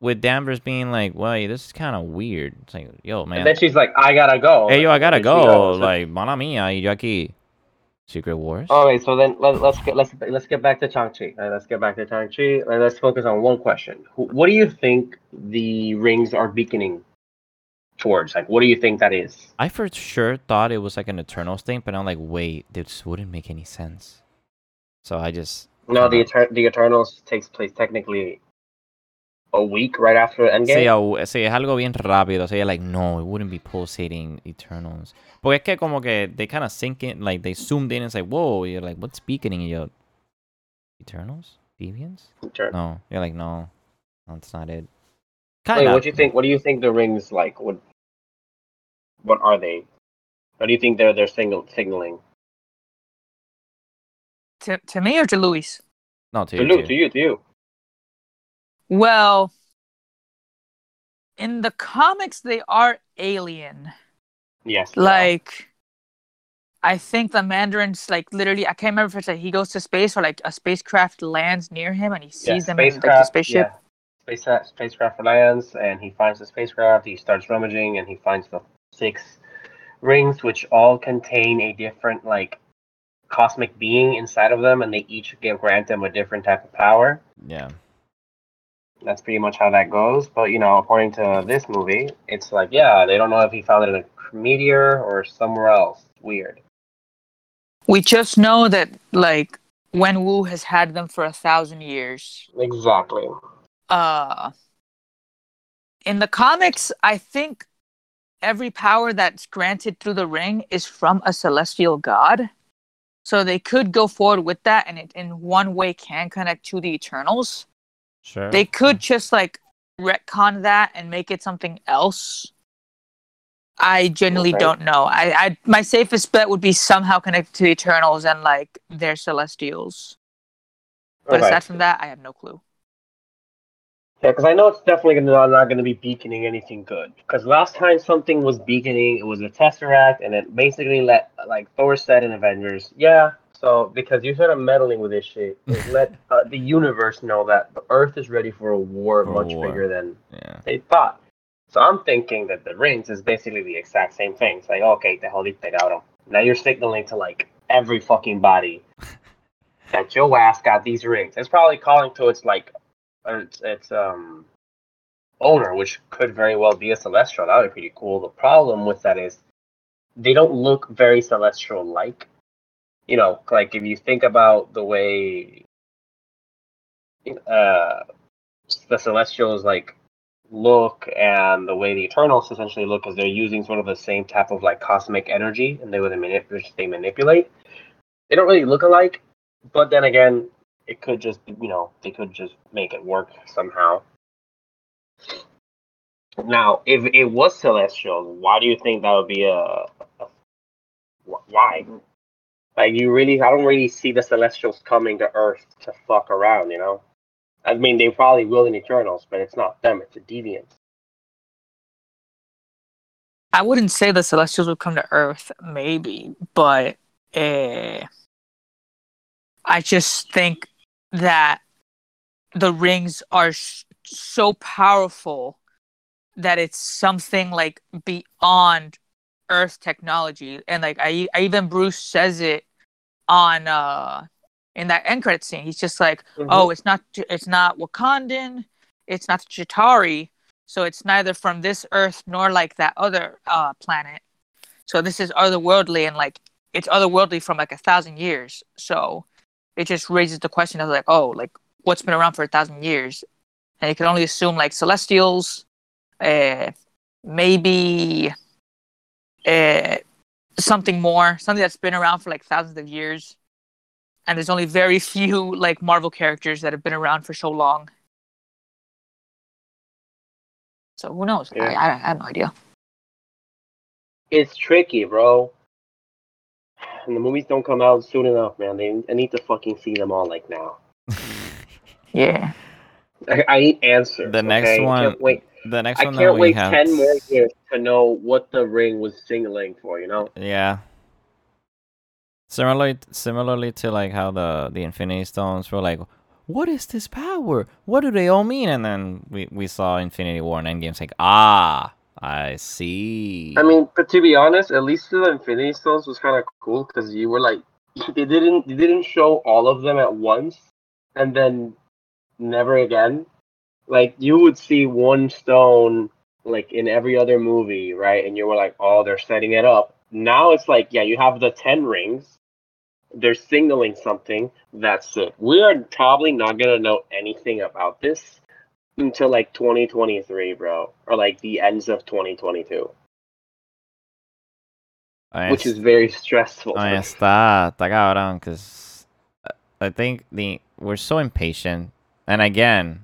with Danvers being like, "Wait, this is kind of weird." It's like, "Yo, man." and then she's like i gotta go Hey, yo, I gotta go. Like, mala mia, y aquí. Secret Wars? all right so then let, let's get let's let's get back to Shang-Chi. Uh, let's get back to Shang-Chi and let's focus on one question Wh- what do you think the rings are beaconing towards like what do you think that is I for sure thought it was like an Eternals thing, but I'm like, wait, this wouldn't make any sense. So I just. No, the Eter- the Eternals takes place technically a week right after Endgame. Sí, sí, es algo bien rápido. So you're like, no, it wouldn't be pulsating Eternals. Porque es que como que they kind of sink in, like they zoomed in and say, whoa, you're like, what's beaconing? And you're, Eternals? Deviants? No. You're like, no, no, that's not it. Kind Wait, of. what do you think? What do you think the rings like? What what are they? What do you think they're they're signal, signaling? To to me or to Luis? No, to To you. you, too. to you, to you. Well, in the comics, they are alien. Yes. they are. Like, I think the Mandarin's like literally. I can't remember if it's like he goes to space or like a spacecraft lands near him and he Yeah, sees them in like the spaceship. Yeah. Spacecraft, spacecraft lands, and he finds the spacecraft. He starts rummaging, and he finds the six rings, which all contain a different like cosmic being inside of them, and they each give grant them a different type of power. Yeah. That's pretty much how that goes. But you know, according to this movie, it's like yeah, they don't know if he found it in a meteor or somewhere else. Weird. We just know that like Wen Wu has had them for a thousand years. Exactly. Uh in the comics i think every power that's granted through the ring is from a celestial god so they could go forward with that and it in one way can connect to the eternals Sure. they could just like retcon that and make it something else i genuinely Okay. don't know I, I my safest bet would be somehow connected to the eternals and like their celestials but Okay. aside from that i have no clue Yeah, because I know it's definitely gonna, not, not going to be beaconing anything good. Because last time something was beaconing, it was a Tesseract, and it basically let, like Thor said in Avengers, yeah, so because you started meddling with this shit, it let uh, the universe know that the Earth is ready for a war For a much war. bigger than Yeah. they thought. So I'm thinking that the rings is basically the exact same thing. It's like, okay, te jodiste, cabrón. Now you're signaling to like every fucking body that your ass got these rings. It's probably calling to its like its, its um owner, which could very well be a celestial. That would be pretty cool. The problem with that is they don't look very celestial like. You know, like if you think about the way uh the celestials like look and the way the eternals essentially look is they're using sort of the same type of like cosmic energy and they would manip- which they manipulate they don't really look alike but then again it could just you know they could just make it work somehow now if it was celestial why do you think that would be a, a why like you really i don't really see the celestials coming to earth to fuck around you know I mean, they probably will in Eternals, but it's not them. It's a deviant. I wouldn't say the Celestials would come to Earth, maybe, but uh, I just think that the rings are sh- so powerful that it's something like beyond Earth technology, and like I, I even Bruce says it on uh in that end credit scene. He's just like, oh, it's not it's not Wakandan, it's not the Chitauri, so it's neither from this Earth nor like that other uh planet. So this is otherworldly and like it's otherworldly from like a thousand years. So it just raises the question of like, oh, like what's been around for a thousand years? And you can only assume like celestials, uh maybe uh something more, something that's been around for like thousands of years and there's only very few like Marvel characters that have been around for so long. So who knows? Yeah. I, I, I have no idea. It's tricky, bro. And the movies don't come out soon enough, man. They I need to fucking see them all like now. Yeah. I, I need answers. The next okay? I one- can't wait. The next I one that can't we wait have. ten more years to know what the ring was signaling for. You know. Yeah. Similarly, similarly to like how the the Infinity Stones were like, what is this power? What do they all mean? And then we we saw Infinity War and Endgame's like, ah, I see. I mean, but to be honest, at least the Infinity Stones was kind of cool because you were like, they didn't they didn't show all of them at once, and then never again. Like you would see one stone like in every other movie, right? And you were like, oh, they're setting it up. Now it's like, yeah, you have the ten rings. They're signaling something. That's it. We are probably not gonna know anything about this until like 2023, bro, or like the ends of 2022, I which is very stressful. I mean, está, está cabrón, because uh, I think the we're so impatient. And again,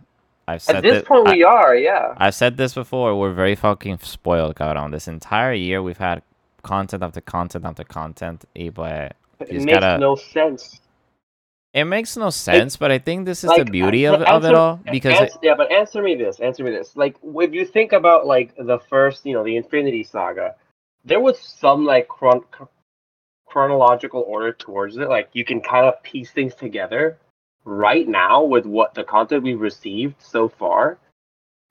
I've said At this thi- point, I- we are, yeah. I've said this before. We're very fucking spoiled, cabrón. This entire year, we've had content after content after content. Y pues, It He's makes gotta- no sense. It makes no sense, but I think this is like, the beauty of, of it all because Ans- yeah, but answer me this. Answer me this. Like, if you think about like the first, you know, the Infinity Saga, there was some like chron- chronological order towards it. Like, you can kind of piece things together. Right now, with what the content we've received so far,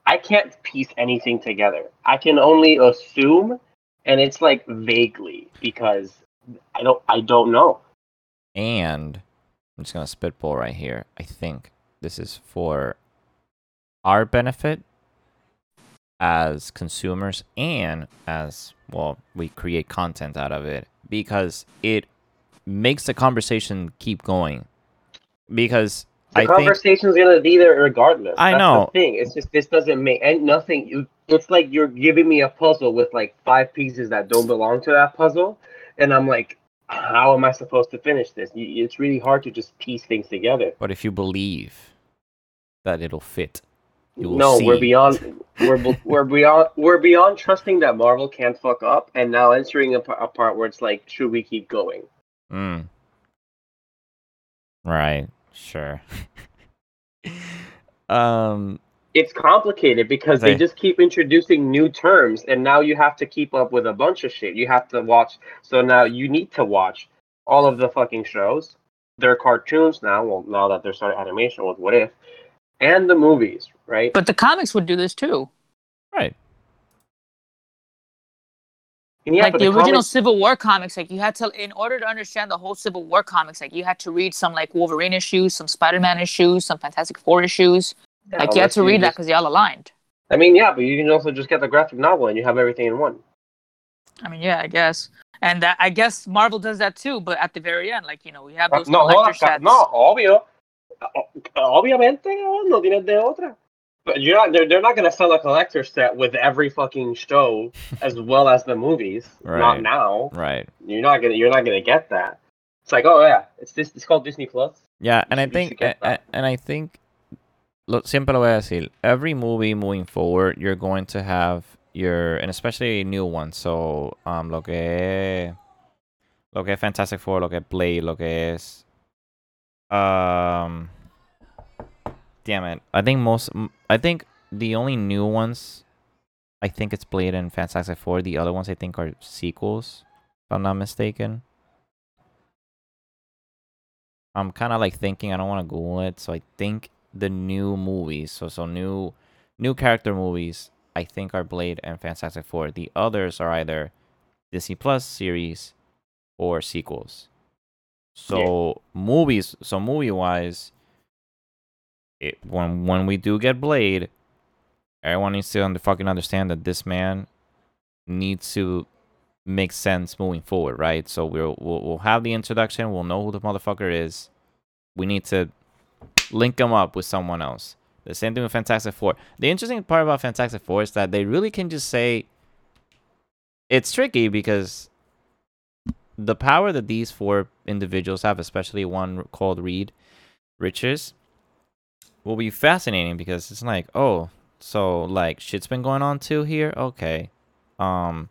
I can't piece anything together. I can only assume, and it's like vaguely because I don't. I don't know. and I'm just gonna spitball right here. I think this is for our benefit as consumers and as well we create content out of it because it makes the conversation keep going because The I think gonna be there regardless. I That's know. The thing. It's just this doesn't make and nothing. You, it's like you're giving me a puzzle with like five pieces that don't belong to that puzzle, and I'm like, how am I supposed to finish this? It's really hard to just piece things together. but if you believe that it'll fit You will No, we're beyond. We're we're beyond. We're beyond trusting that Marvel can't fuck up, and now entering a, a part where it's like, should we keep going? Mm. Right. Sure. um. It's complicated because they They- just keep introducing new terms and now you have to keep up with a bunch of shit you have to watch so now you need to watch all of the fucking shows their cartoons now well now that they're starting animation with what if and the movies right But the comics would do this too. Right. And yeah, like but the, original comics- Civil War comics, like you had to, in order to understand the whole Civil War comics, like you had to read some like Wolverine issues, some Spider-Man issues, some Fantastic Four issues. Yeah, like you had unless to read that just- because they all aligned. i mean yeah but you can also just get the graphic novel and you have everything in one I mean, yeah, I guess. And that, I guess Marvel does that too, but at the very end, like you know, we have those Uh, no, collector jodas, sets. no, obvio. O- Obviamente, no, no tienes de otra. But you're not, they're, they're not going to sell a collector set with every fucking show as well as the movies. Right. Not now. Right. You're not gonna. You're not gonna get that. It's like, oh yeah, it's this. It's called Disney Plus. Yeah, and I think, should get a- a- that. and I think, lo, siempre lo voy a decir. Every movie moving forward, you're going to have your, and especially new ones. So, um, lo que, lo que es Fantastic Four, lo que es Blade, lo que es, um, damn it. I think most, I think the only new ones, I think it's Blade and Fantastic Four. The other ones I think are sequels, if I'm not mistaken. I'm kind of like thinking I don't want to Google it, so I think the new movies, so so new new character movies, I think are Blade and Fantastic Four. The others are either Disney Plus series or sequels. So movies, so movie wise, it when when we do get Blade, everyone needs to under, fucking understand that this man needs to make sense moving forward, right? So we'll, we'll we'll have the introduction. We'll know who the motherfucker is. We need to link them up with someone else. The same thing with Fantastic Four. The interesting part about Fantastic Four is that they really can just say it's tricky because the power that these four individuals have, especially one called Reed Richards, will be fascinating because it's like, oh, so like shit's been going on too here. Okay, um,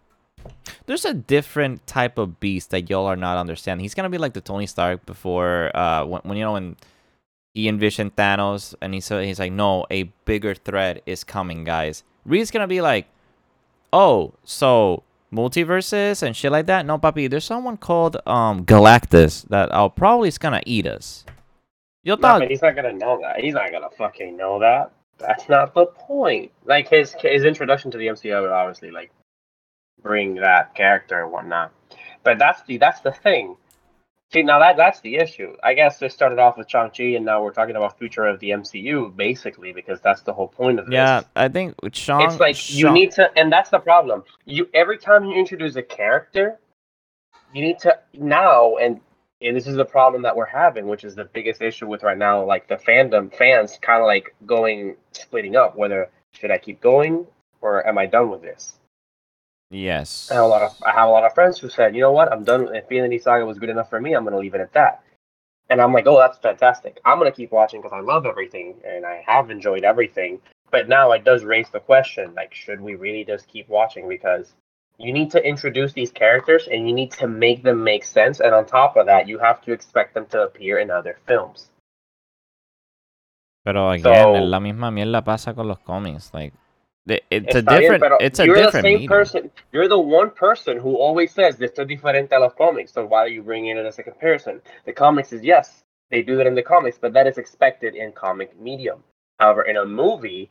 there's a different type of beast that y'all are not understanding. He's gonna be like the Tony Stark before, uh, when, when you know when he envisioned Thanos, and he said he's like, no, a bigger threat is coming, guys. Reed's gonna be like, oh, so multiverses and shit like that. No, papi, there's someone called um Galactus that I'll probably is gonna eat us. Yo No, thought but he's not gonna know that. He's not gonna fucking know that. That's not the point. Like his his introduction to the MCU would obviously like bring that character and whatnot. But that's the that's the thing. See now that that's the issue. I guess they started off with Shang Chi and now we're talking about future of the MCU basically because that's the whole point of this. yeah, I think Sean. it's like you need to and that's the problem you every time you introduce a character you need to now and and this is the problem that we're having which is the biggest issue with right now like the fandom fans kind of like going splitting up whether should i keep going or am i done with this Yes. I have a lot of I have a lot of friends who said, you know what, I'm done. If Infinity Saga was good enough for me. I'm gonna leave it at that. and I'm like, oh, that's fantastic. I'm gonna keep watching because I love everything and I have enjoyed everything. But now it does raise the question, like, should we really just keep watching? Because you need to introduce these characters and you need to make them make sense. And on top of that, you have to expect them to appear in other films. Pero again, So- la misma mierda pasa con los cómics. Like, it's a Está bien, different. It's a you're the same medium. person. You're the one person who always says this is diferente a los comics. So why are you bringing it as a comparison? The comics is yes, they do that in the comics, but that is expected in comic medium. However, in a movie,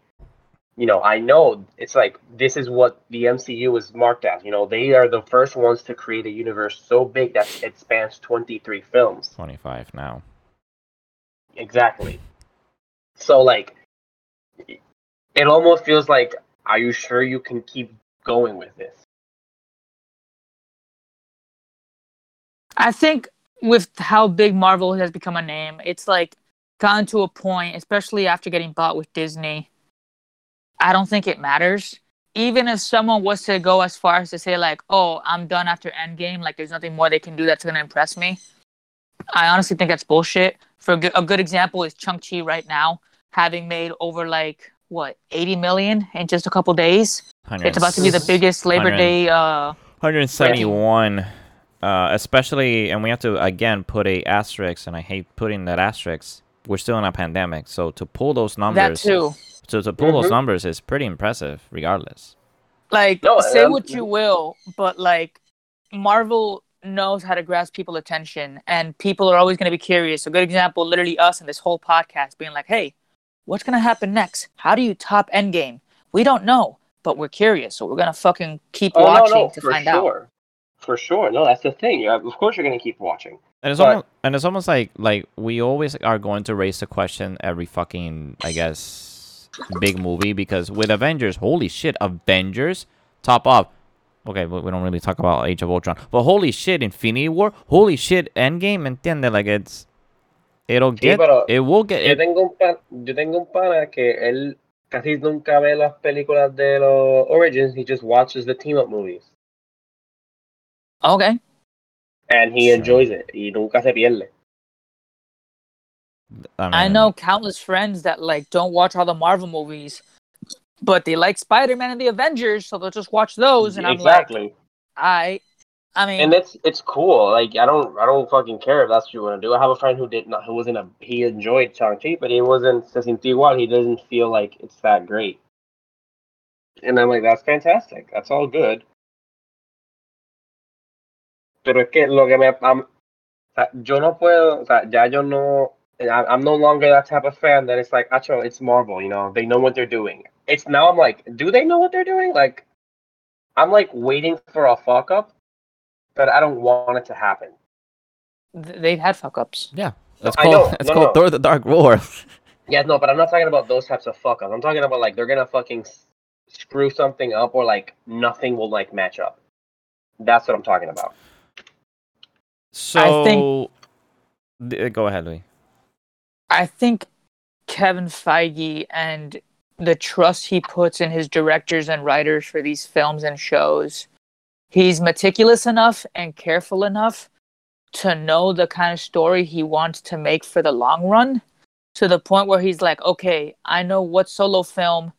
you know, I know it's like this is what the MCU is marked as. You know, they are the first ones to create a universe so big that it spans 23 films. 25 now. Exactly. So like it almost feels like are you sure you can keep going with this? I think with how big Marvel has become a name, it's like gotten to a point, especially after getting bought with Disney. I don't think it matters. Even if someone was to go as far as to say like, "Oh, I'm done after Endgame," like there's nothing more they can do that's gonna impress me. I honestly think that's bullshit. For a good, a good example is Shang-Chi right now, having made over like what 80 million in just a couple days. It's about to be the biggest Labor Day. Uh, 171 uh especially and we have to again put a asterisk and i hate putting that asterisk we're still in a pandemic so to pull those numbers, that numbers too. so to pull those Mhm. numbers is pretty impressive regardless like No, say um, what you will but like marvel knows how to grasp people attention and people are always going to be curious a good example literally us and this whole podcast being like hey what's going to happen next how do you top endgame we don't know but we're curious so we're going to fucking keep Oh watching no, to for find out sure. For sure. No, that's the thing. Yeah, Of course you're gonna keep watching. and it's But- almost and it's almost like like we always are going to raise the question every fucking i guess big movie because with avengers holy shit avengers top off okay we we don't really talk about age of ultron but holy shit infinity war holy shit endgame entiende like it's it'll Sí, get pero it will get Yo it, tengo un pan, yo tengo un pana que él casi nunca ve las películas de los Origins, he just watches the team up movies. Ah, okay And he Sure. enjoys it. Y nunca se pierde. i mean, know countless friends that like don't watch all the marvel movies but they like spider-man and the avengers so they'll just watch those and i'm like exactly. i i mean and it's it's cool. Like I don't I don't fucking care if that's what you want to do. I have a friend who did not who wasn't a he enjoyed Shang-Chi, but he wasn't se sintió igual. He doesn't feel like it's that great. And I'm like, that's fantastic. That's all good. Pero es que lo que me I'm, yo no puedo, o sea, ya yo no I'm no longer that type of fan that it's like, acho, it's Marvel, you know, they know what they're doing. It's now I'm like, do they know what they're doing? Like, I'm like waiting for a fuck up, but I don't want it to happen. they've had fuck ups yeah that's I called know, it's no, called no. thor the dark war Yeah, no, but I'm not talking about those types of fuck ups. I'm talking about like they're gonna fucking screw something up or like nothing will like match up. That's what I'm talking about. so I think- D- uh, go ahead Luis I think Kevin Feige and the trust he puts in his directors and writers for these films and shows, he's meticulous enough and careful enough to know the kind of story he wants to make for the long run to the point where he's like, okay, I know what solo film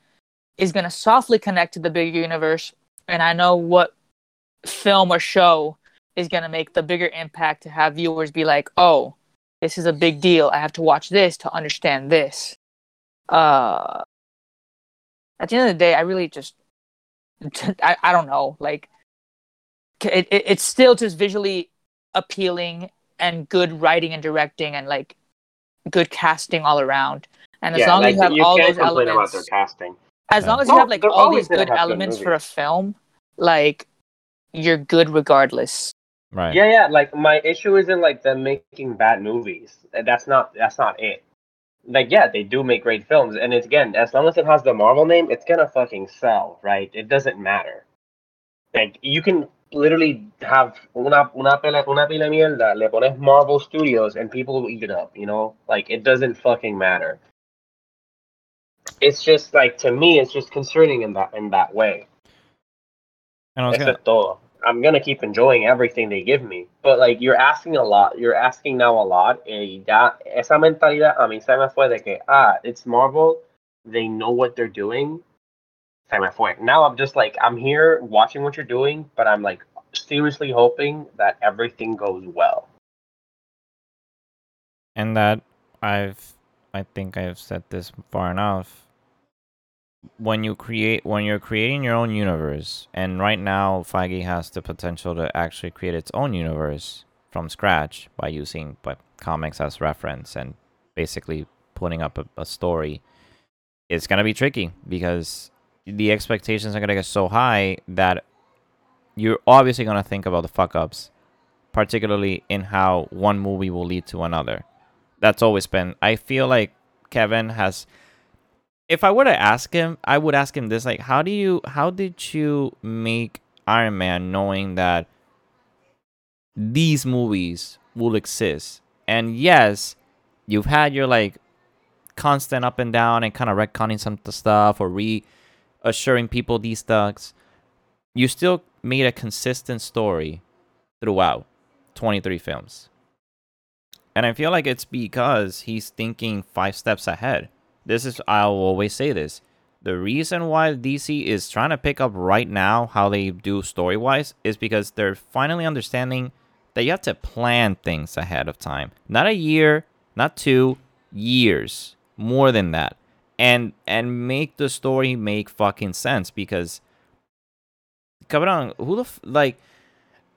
is going to softly connect to the bigger universe, and I know what film or show is going to make the bigger impact to have viewers be like, oh, this is a big deal. I have to watch this to understand this. Uh, at the end of the day, I really just, I, I don't know. Like, it, it, it's still just visually appealing and good writing and directing and like good casting all around. And as yeah, long like as you have you all can't those elements, about their casting. as Yeah. long as you No, have like all these good have good elements for a film, like you're good regardless. right Yeah, yeah. Like my issue isn't like them making bad movies. That's not that's not it. Like yeah, they do make great films, and it's again as long as it has the Marvel name, it's gonna fucking sell, right? It doesn't matter. Like you can literally have una una pela una pila mierda, le pones Marvel Studios, and people will eat it up. You know, like it doesn't fucking matter. It's just like to me, it's just concerning in that in that way. and i was Eso gonna. I'm gonna keep enjoying everything they give me. But like you're asking a lot, you're asking now a lot, y ya esa mentalidad a mí se me fue de que ah, it's Marvel, they know what they're doing. Fue. Now I'm just like I'm here watching what you're doing, but I'm like seriously hoping that everything goes well. and that I've I think I've said this far enough. When you create when you're creating your own universe, and right now Feige has the potential to actually create its own universe from scratch by using but comics as reference and basically putting up a, a story, it's gonna be tricky because the expectations are gonna get so high that you're obviously gonna think about the fuck ups, particularly in how one movie will lead to another that's always been. I feel like Kevin has. If I were to ask him, I would ask him this: like, how do you, how did you make Iron Man knowing that these movies will exist? And yes, you've had your like constant up and down and kind of retconning some stuff or reassuring people these thugs. You still made a consistent story throughout 23 films. And I feel like it's because he's thinking five steps ahead. This is, I'll always say this. The reason why DC is trying to pick up right now how they do story wise is because they're finally understanding that you have to plan things ahead of time. Not a year, not two, years. More than that. And and make the story make fucking sense because Cabron, who the f- like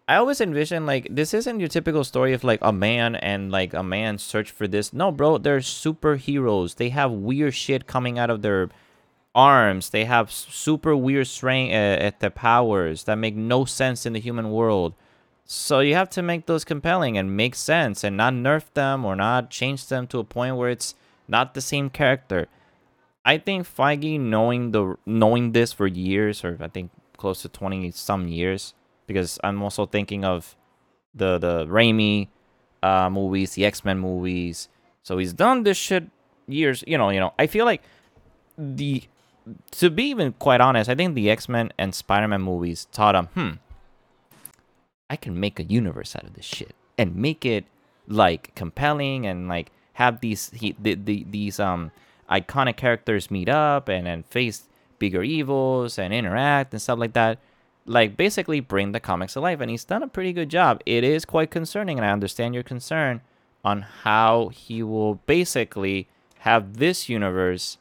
I always envision like this isn't your typical story of like a man and like a man search for this. No, bro, they're superheroes. They have weird shit coming out of their arms. They have super weird strength uh, at their powers that make no sense in the human world. So you have to make those compelling and make sense and not nerf them or not change them to a point where it's not the same character. I think Feige knowing the knowing this for years or I think close to 20 some years because I'm also thinking of the the Raimi uh, movies, the X Men movies. So he's done this shit years. You know, you know. I feel like the to be even quite honest, I think the X Men and Spider Man movies taught him, hmm, I can make a universe out of this shit and make it like compelling and like have these he, the, the, these um iconic characters meet up and and face bigger evils and interact and stuff like that like basically bring the comics alive and he's done a pretty good job it is quite concerning and i understand your concern on how he will basically have this universe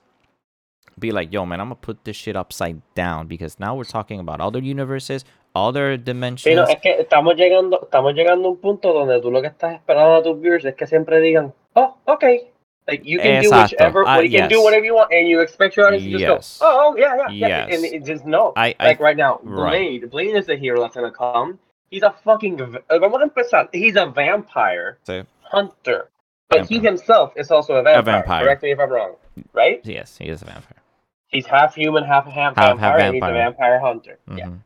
be like yo man i'm gonna put this shit upside down because now we're talking about other universes other dimensions Sí, es que estamos llegando, estamos llegando a un punto donde tú lo que estás esperando a tus viewers es que siempre digan, oh, okay. Like you can do Exacto. whichever, Ah, you can do whatever you want, and you expect your audience to Yes. just go, oh, oh, yeah, yeah, yeah, and Yes. it just no. I- I- like right now, right. Blade, Blade is the hero that's gonna come. He's a fucking, uh, vamos a empezar. He's a vampire hunter, but he himself is also a vampire. vampire. Correct me if I'm wrong, right? yes he is a vampire He's half human, half half, Half- half vampire, and he's a vampire. vampire hunter. Yeah. Mhm.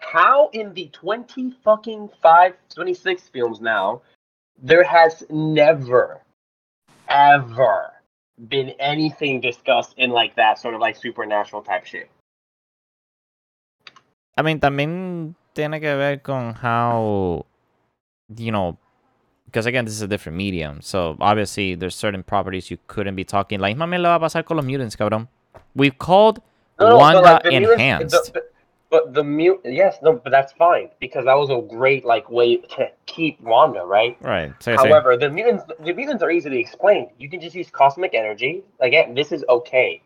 how in the 20 fucking 5 26 films now there has never ever been anything discussed in like that sort of like supernatural type shit I mean, también tiene que ver con how, you know, because again, this is a different medium. So obviously, there's certain properties you couldn't be talking. Like, mami, le va a pasar con los mutants, cabrón. We've called No, no, Wanda like, the mutants- enhanced. the- the- but the mute yes no but that's fine because that was a great like way to keep wanda right right. So, However, the mutants the mutants are easily explained. You can just use cosmic energy. Again, this is okay.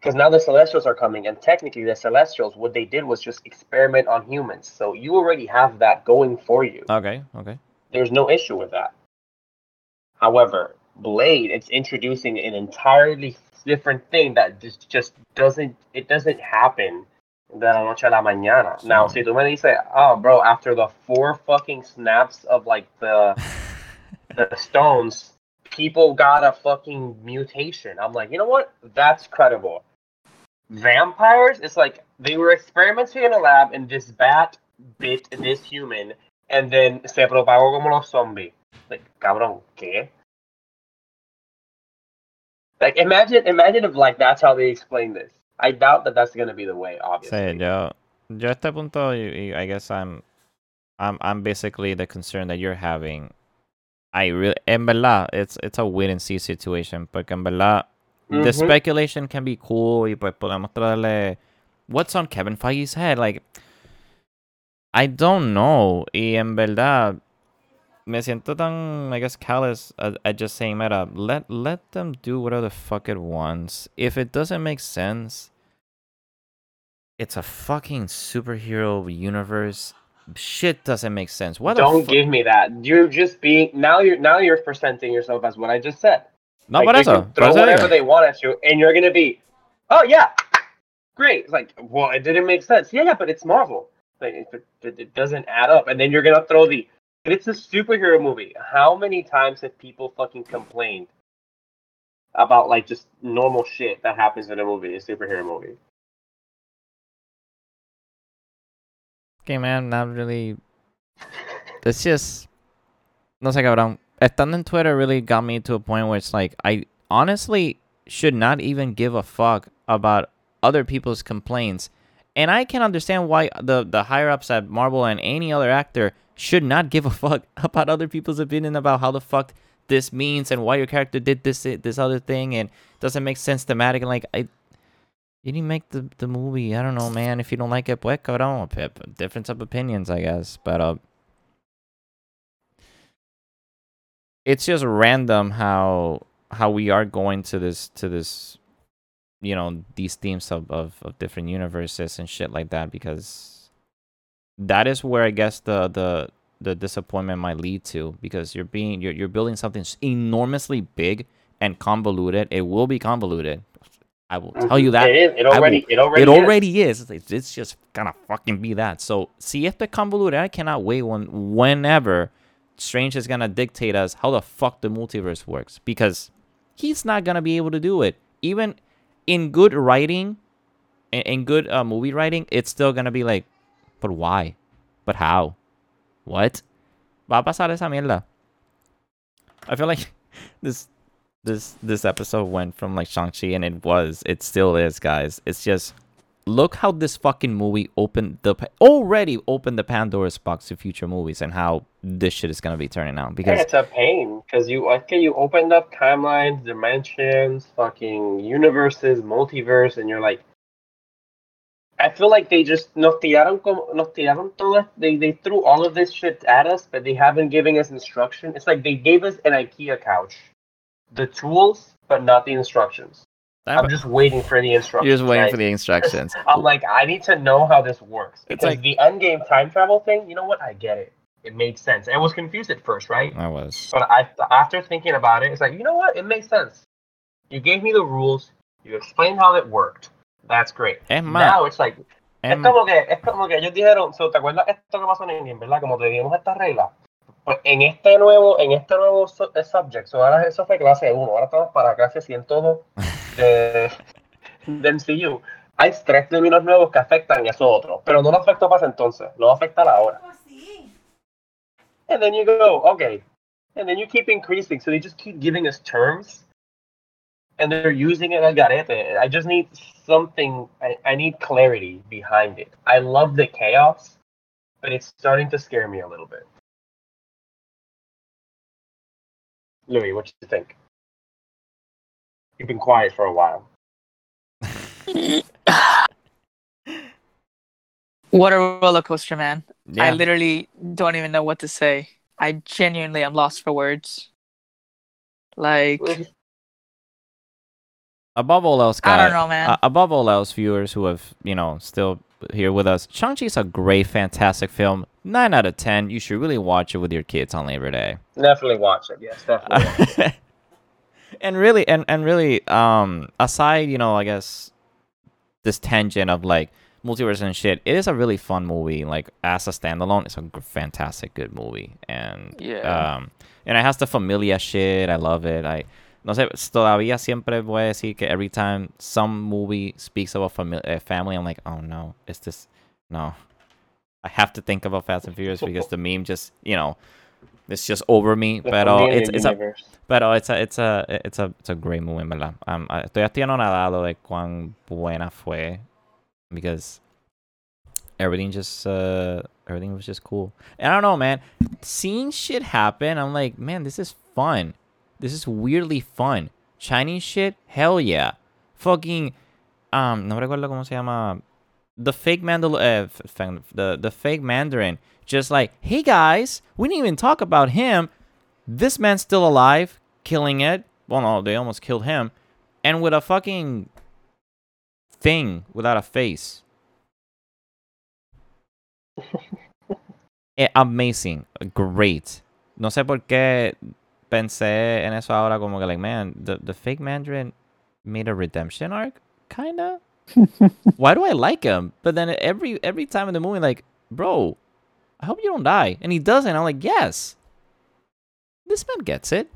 Because now the Celestials are coming, and technically the Celestials, what they did was just experiment on humans. So you already have that going for you. okay, okay. There's no issue with that. However, Blade, it's introducing an entirely different thing that just just doesn't it doesn't happen de la noche a la mañana. Now, So- si tú me dices, oh, bro, after the four fucking snaps of like the the stones, people got a fucking mutation. I'm like, you know what? That's credible. Vampires, it's like they were experimenting in a lab and this bat bit this human and then se propagó como los zombies. Like, cabrón, ¿qué? Like, imagine, imagine if like that's how they explain this. I doubt that that's gonna be the way, obviously. Sí, yo, yo a este punto, I guess I'm, I'm, I'm basically the concern that you're having. I really, en verdad, it's, it's a wait and see situation, porque en verdad, the Mhm. speculation can be cool, y pues podemos traerle what's on Kevin Feige's head, like, I don't know, y en verdad, me siento tan, I guess, callous at, at just saying, mira, let, let them do whatever the fuck it wants. If it doesn't make sense, it's a fucking superhero universe. Shit doesn't make sense. What Don't fu- give me that. You're just being now. You're now you're presenting yourself as what I just said. No, Like, por they eso. por throw eso whatever they want at you, and you're gonna be, oh yeah, great. It's like, well, it didn't make sense. Yeah, yeah, but it's Marvel. Like, it, it, it doesn't add up. And then you're gonna throw the, it's a superhero movie. How many times have people fucking complained about like just normal shit that happens in a movie, a superhero movie? Okay, man, not really. It's just. No sé, cabrón. Estando en Twitter really got me to a point where it's like, I honestly should not even give a fuck about other people's complaints. And I can understand why the, the higher ups at Marvel and any other actor should not give a fuck about other people's opinion about how the fuck this means and why your character did this this other thing and doesn't make sense thematic and like I didn't make the, the movie. I don't know, man. If you don't like it, pues cabrón. Pip. Difference of opinions, I guess. But uh, it's just random how how we are going to this to this, you know, these themes of, of, of different universes and shit like that because that is where I guess the the the disappointment might lead to because you're being you're you're building something enormously big and convoluted. It will be convoluted. I will tell you mm-hmm. that it is. It already. will- it already. it is. already is. It's, it's just gonna fucking be that. So, see if the convoluted, I cannot wait when whenever Strange is gonna dictate us how the fuck the multiverse works because he's not gonna be able to do it. Even in good writing, in, in good uh, movie writing, it's still gonna be like, but why? But how? What? Va a pasar esa mierda. I feel like this this this episode went from like Shang-Chi and it was it still is guys it's just look how this fucking movie opened the already opened the Pandora's box to future movies and how this shit is gonna be turning out Yeah, because it's a pain because you okay you opened up timelines, dimensions, fucking universes, multiverse, and you're like, I feel like they just nos tiraron nos tiraron. They they threw all of this shit at us, but they haven't given us instruction. It's like they gave us an IKEA couch, the tools, but not the instructions. I'm just waiting for the instructions. you're just waiting right? for the instructions I'm like, I need to know how this works It's like- the endgame time travel thing. You know what? I get it. It made sense. I was confused at first, right? I was But I, after thinking about it, it's like, you know what? It makes sense. You gave me the rules. You explained how it worked. That's great. es más Now it's like, es es como que, es como que ellos dijeron, so, ¿te acuerdas esto que pasó en Endgame, verdad? Como te dimos esta regla. Pues en este nuevo, en este nuevo su- subject, so ahora eso fue clase 1, ahora estamos para clase 102 MCU. Hay tres términos nuevos que afectan eso otro, pero no lo afectó para ese entonces, lo va a afectar ahora. And then you go, okay. And then you keep increasing. So they just keep giving us terms. And they're using it al garete. I just need something. I, I need clarity behind it. I love the chaos, but it's starting to scare me a little bit. Luis, what do you think? You've been quiet for a while. What a roller coaster, man. I literally don't even know what to say. I genuinely am lost for words. Like, above all else I don't know, man. uh, above all else viewers who have you know still here with us Shang-Chi is a great fantastic film 9 out of 10 you should really watch it with your kids on Labor Day Definitely watch it. Yes, definitely. watch it. And really and, and really um aside you know i guess this tangent of like multiverse and shit it is a really fun movie. Like as a standalone it's a g- fantastic good movie. And Yeah. um and it has the familia shit. I love it. I no sé todavía siempre voy a decir que every time some movie speaks about fami- uh, family i'm like oh no it's this no. I have to think about fast and furious because the meme just you know it's just over me The but uh, it's it's a pero it's a, it's a, it's a, it's a great movie, en verdad. Um, estoy estoy anonadado de cuán buena fue. Because everything just uh everything was just cool. And I don't know, man. Seeing shit happen, I'm like, man, this is fun. This is weirdly fun. Chinese shit, hell yeah. Fucking um, no recuerdo cómo se llama. The fake Mandal uh, the the fake Mandarin, just like, hey guys, we didn't even talk about him. This man's still alive, killing it. Well, no, they almost killed him, and with a fucking thing without a face. Eh, amazing, great. No sé por qué pensé en eso ahora como que like, man, the the fake Mandarin made a redemption arc, kinda. Why do I like him? But then every every time in the movie, like, bro, I hope you don't die, and he doesn't. I'm like, yes, this man gets it.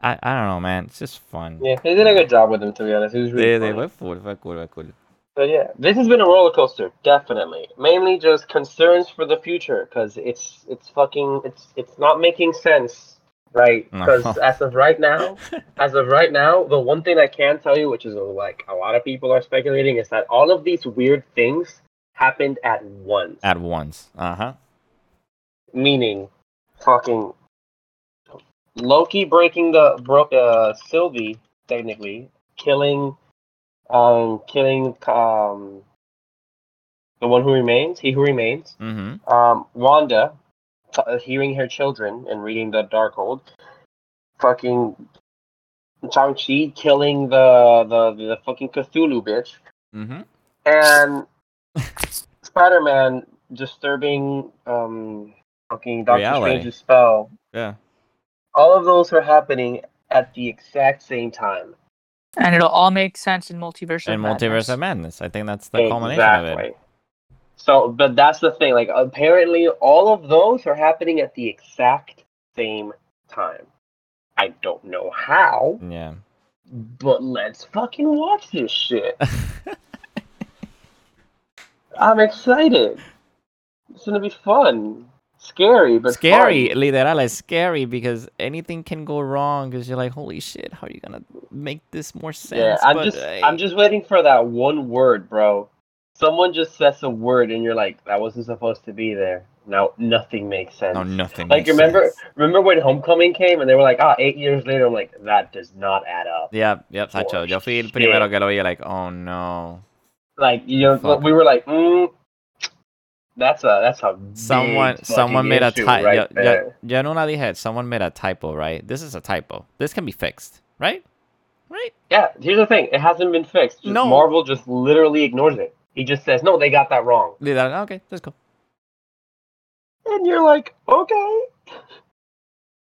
I I don't know, man. It's just fun. Yeah, they did a good job with him, to be honest. It was really They, they funny. were cool, fue cool, fue cool. So yeah, this has been a roller coaster, definitely. Mainly just concerns for the future, because it's it's fucking it's it's not making sense, right? No. Because as of right now, as of right now, the one thing I can tell you, which is like a lot of people are speculating, is that all of these weird things happened at once. At once. Uh huh. Meaning, fucking Loki breaking the broke uh Sylvie technically killing, um, killing um the one who remains, he who remains. Mm-hmm. Um, Wanda t- uh, hearing her children and reading the Darkhold. Fucking Shang Chi killing the the the fucking Cthulhu bitch Mm-hmm. and Spider Man disturbing um fucking Doctor Reality. Strange's spell. Yeah. All of those are happening at the exact same time. And it'll all make sense in Multiverse In of Multiverse of Madness. I think that's the culmination of it. Exactly. So, but that's the thing. Like, apparently, all of those are happening at the exact same time. I don't know how, Yeah. but let's fucking watch this shit. I'm excited. It's gonna be fun, scary, but scary, fun. literal, scary because anything can go wrong. Because you're like, holy shit, how are you gonna make this more sense? Yeah, I'm But, just, uh, I'm just waiting for that one word, bro. Someone just says a word, and you're like, that wasn't supposed to be there. Now nothing makes sense. no, nothing. Like makes remember, sense. remember when Homecoming came and they were like, ah, eight years later. I'm like, that does not add up. Yep, yep, Sacho. Yo fui el primero que lo oí, like, oh no. Like you know, Fuck. we were like, mm, that's a that's a Someone, someone made a typo. right there. yo en una dije, someone made a typo, right? This is a typo. This can be fixed, right? Right? Yeah, here's the thing: it hasn't been fixed. Just No. Marvel just literally ignores it. He just says, no, they got that wrong, Literal, Okay, let's go. and you're like, okay.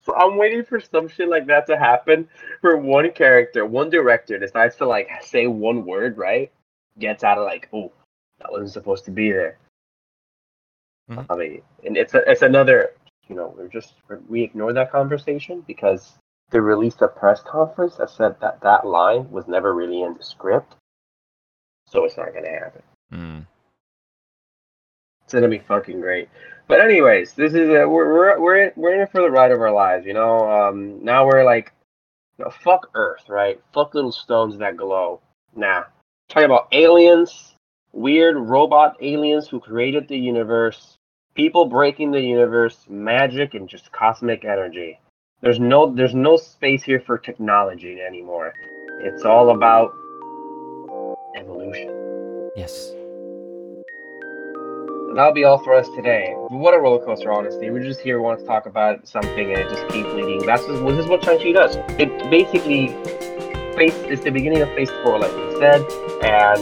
So I'm waiting for some shit like that to happen, where one character, one director decides to like say one word, right? Gets out of like, oh, that wasn't supposed to be there. Mhm. I mean, and it's a, it's another, you know, we're just we ignore that conversation because they released a press conference that said that that line was never really in the script, so it's not gonna happen. Mm. It's gonna be fucking great. But anyways, this is a, we're we're we're in, we're in it for the ride of our lives, you know. Um, now we're like, you know, fuck Earth, right? Fuck little stones that glow. Nah, talking about aliens, weird robot aliens who created the universe, people breaking the universe, magic, and just cosmic energy. There's no there's no space here for technology anymore. It's all about evolution. Yes. And that'll be all for us today. What a roller coaster, honestly. We're just here, we want to talk about something, and it just keeps leading. That's just, this is what Shang-Chi does. It basically, phase, it's the beginning of phase four, like we said, and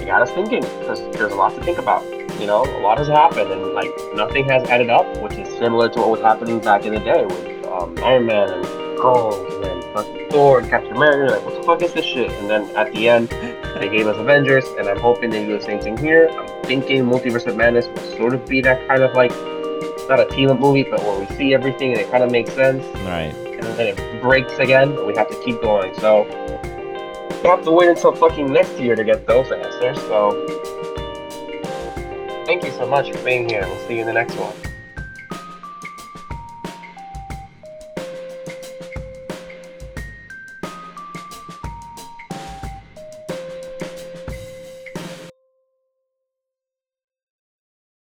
it got us thinking, because there's a lot to think about. You know, a lot has happened, and like nothing has added up, which is similar to what was happening back in the day with um, Iron Man and Hulk, and then Thor and Captain America. Like, what the fuck is this shit? And then at the end, they gave us Avengers, and I'm hoping they do the same thing here. I'm thinking Multiverse of Madness will sort of be that kind of like, not a team up movie, but where we see everything and it kind of makes sense, Right. And it breaks again, we have to keep going. So, we'll have to wait until fucking next year to get those answers. So, thank you so much for being here. We'll see you in the next one.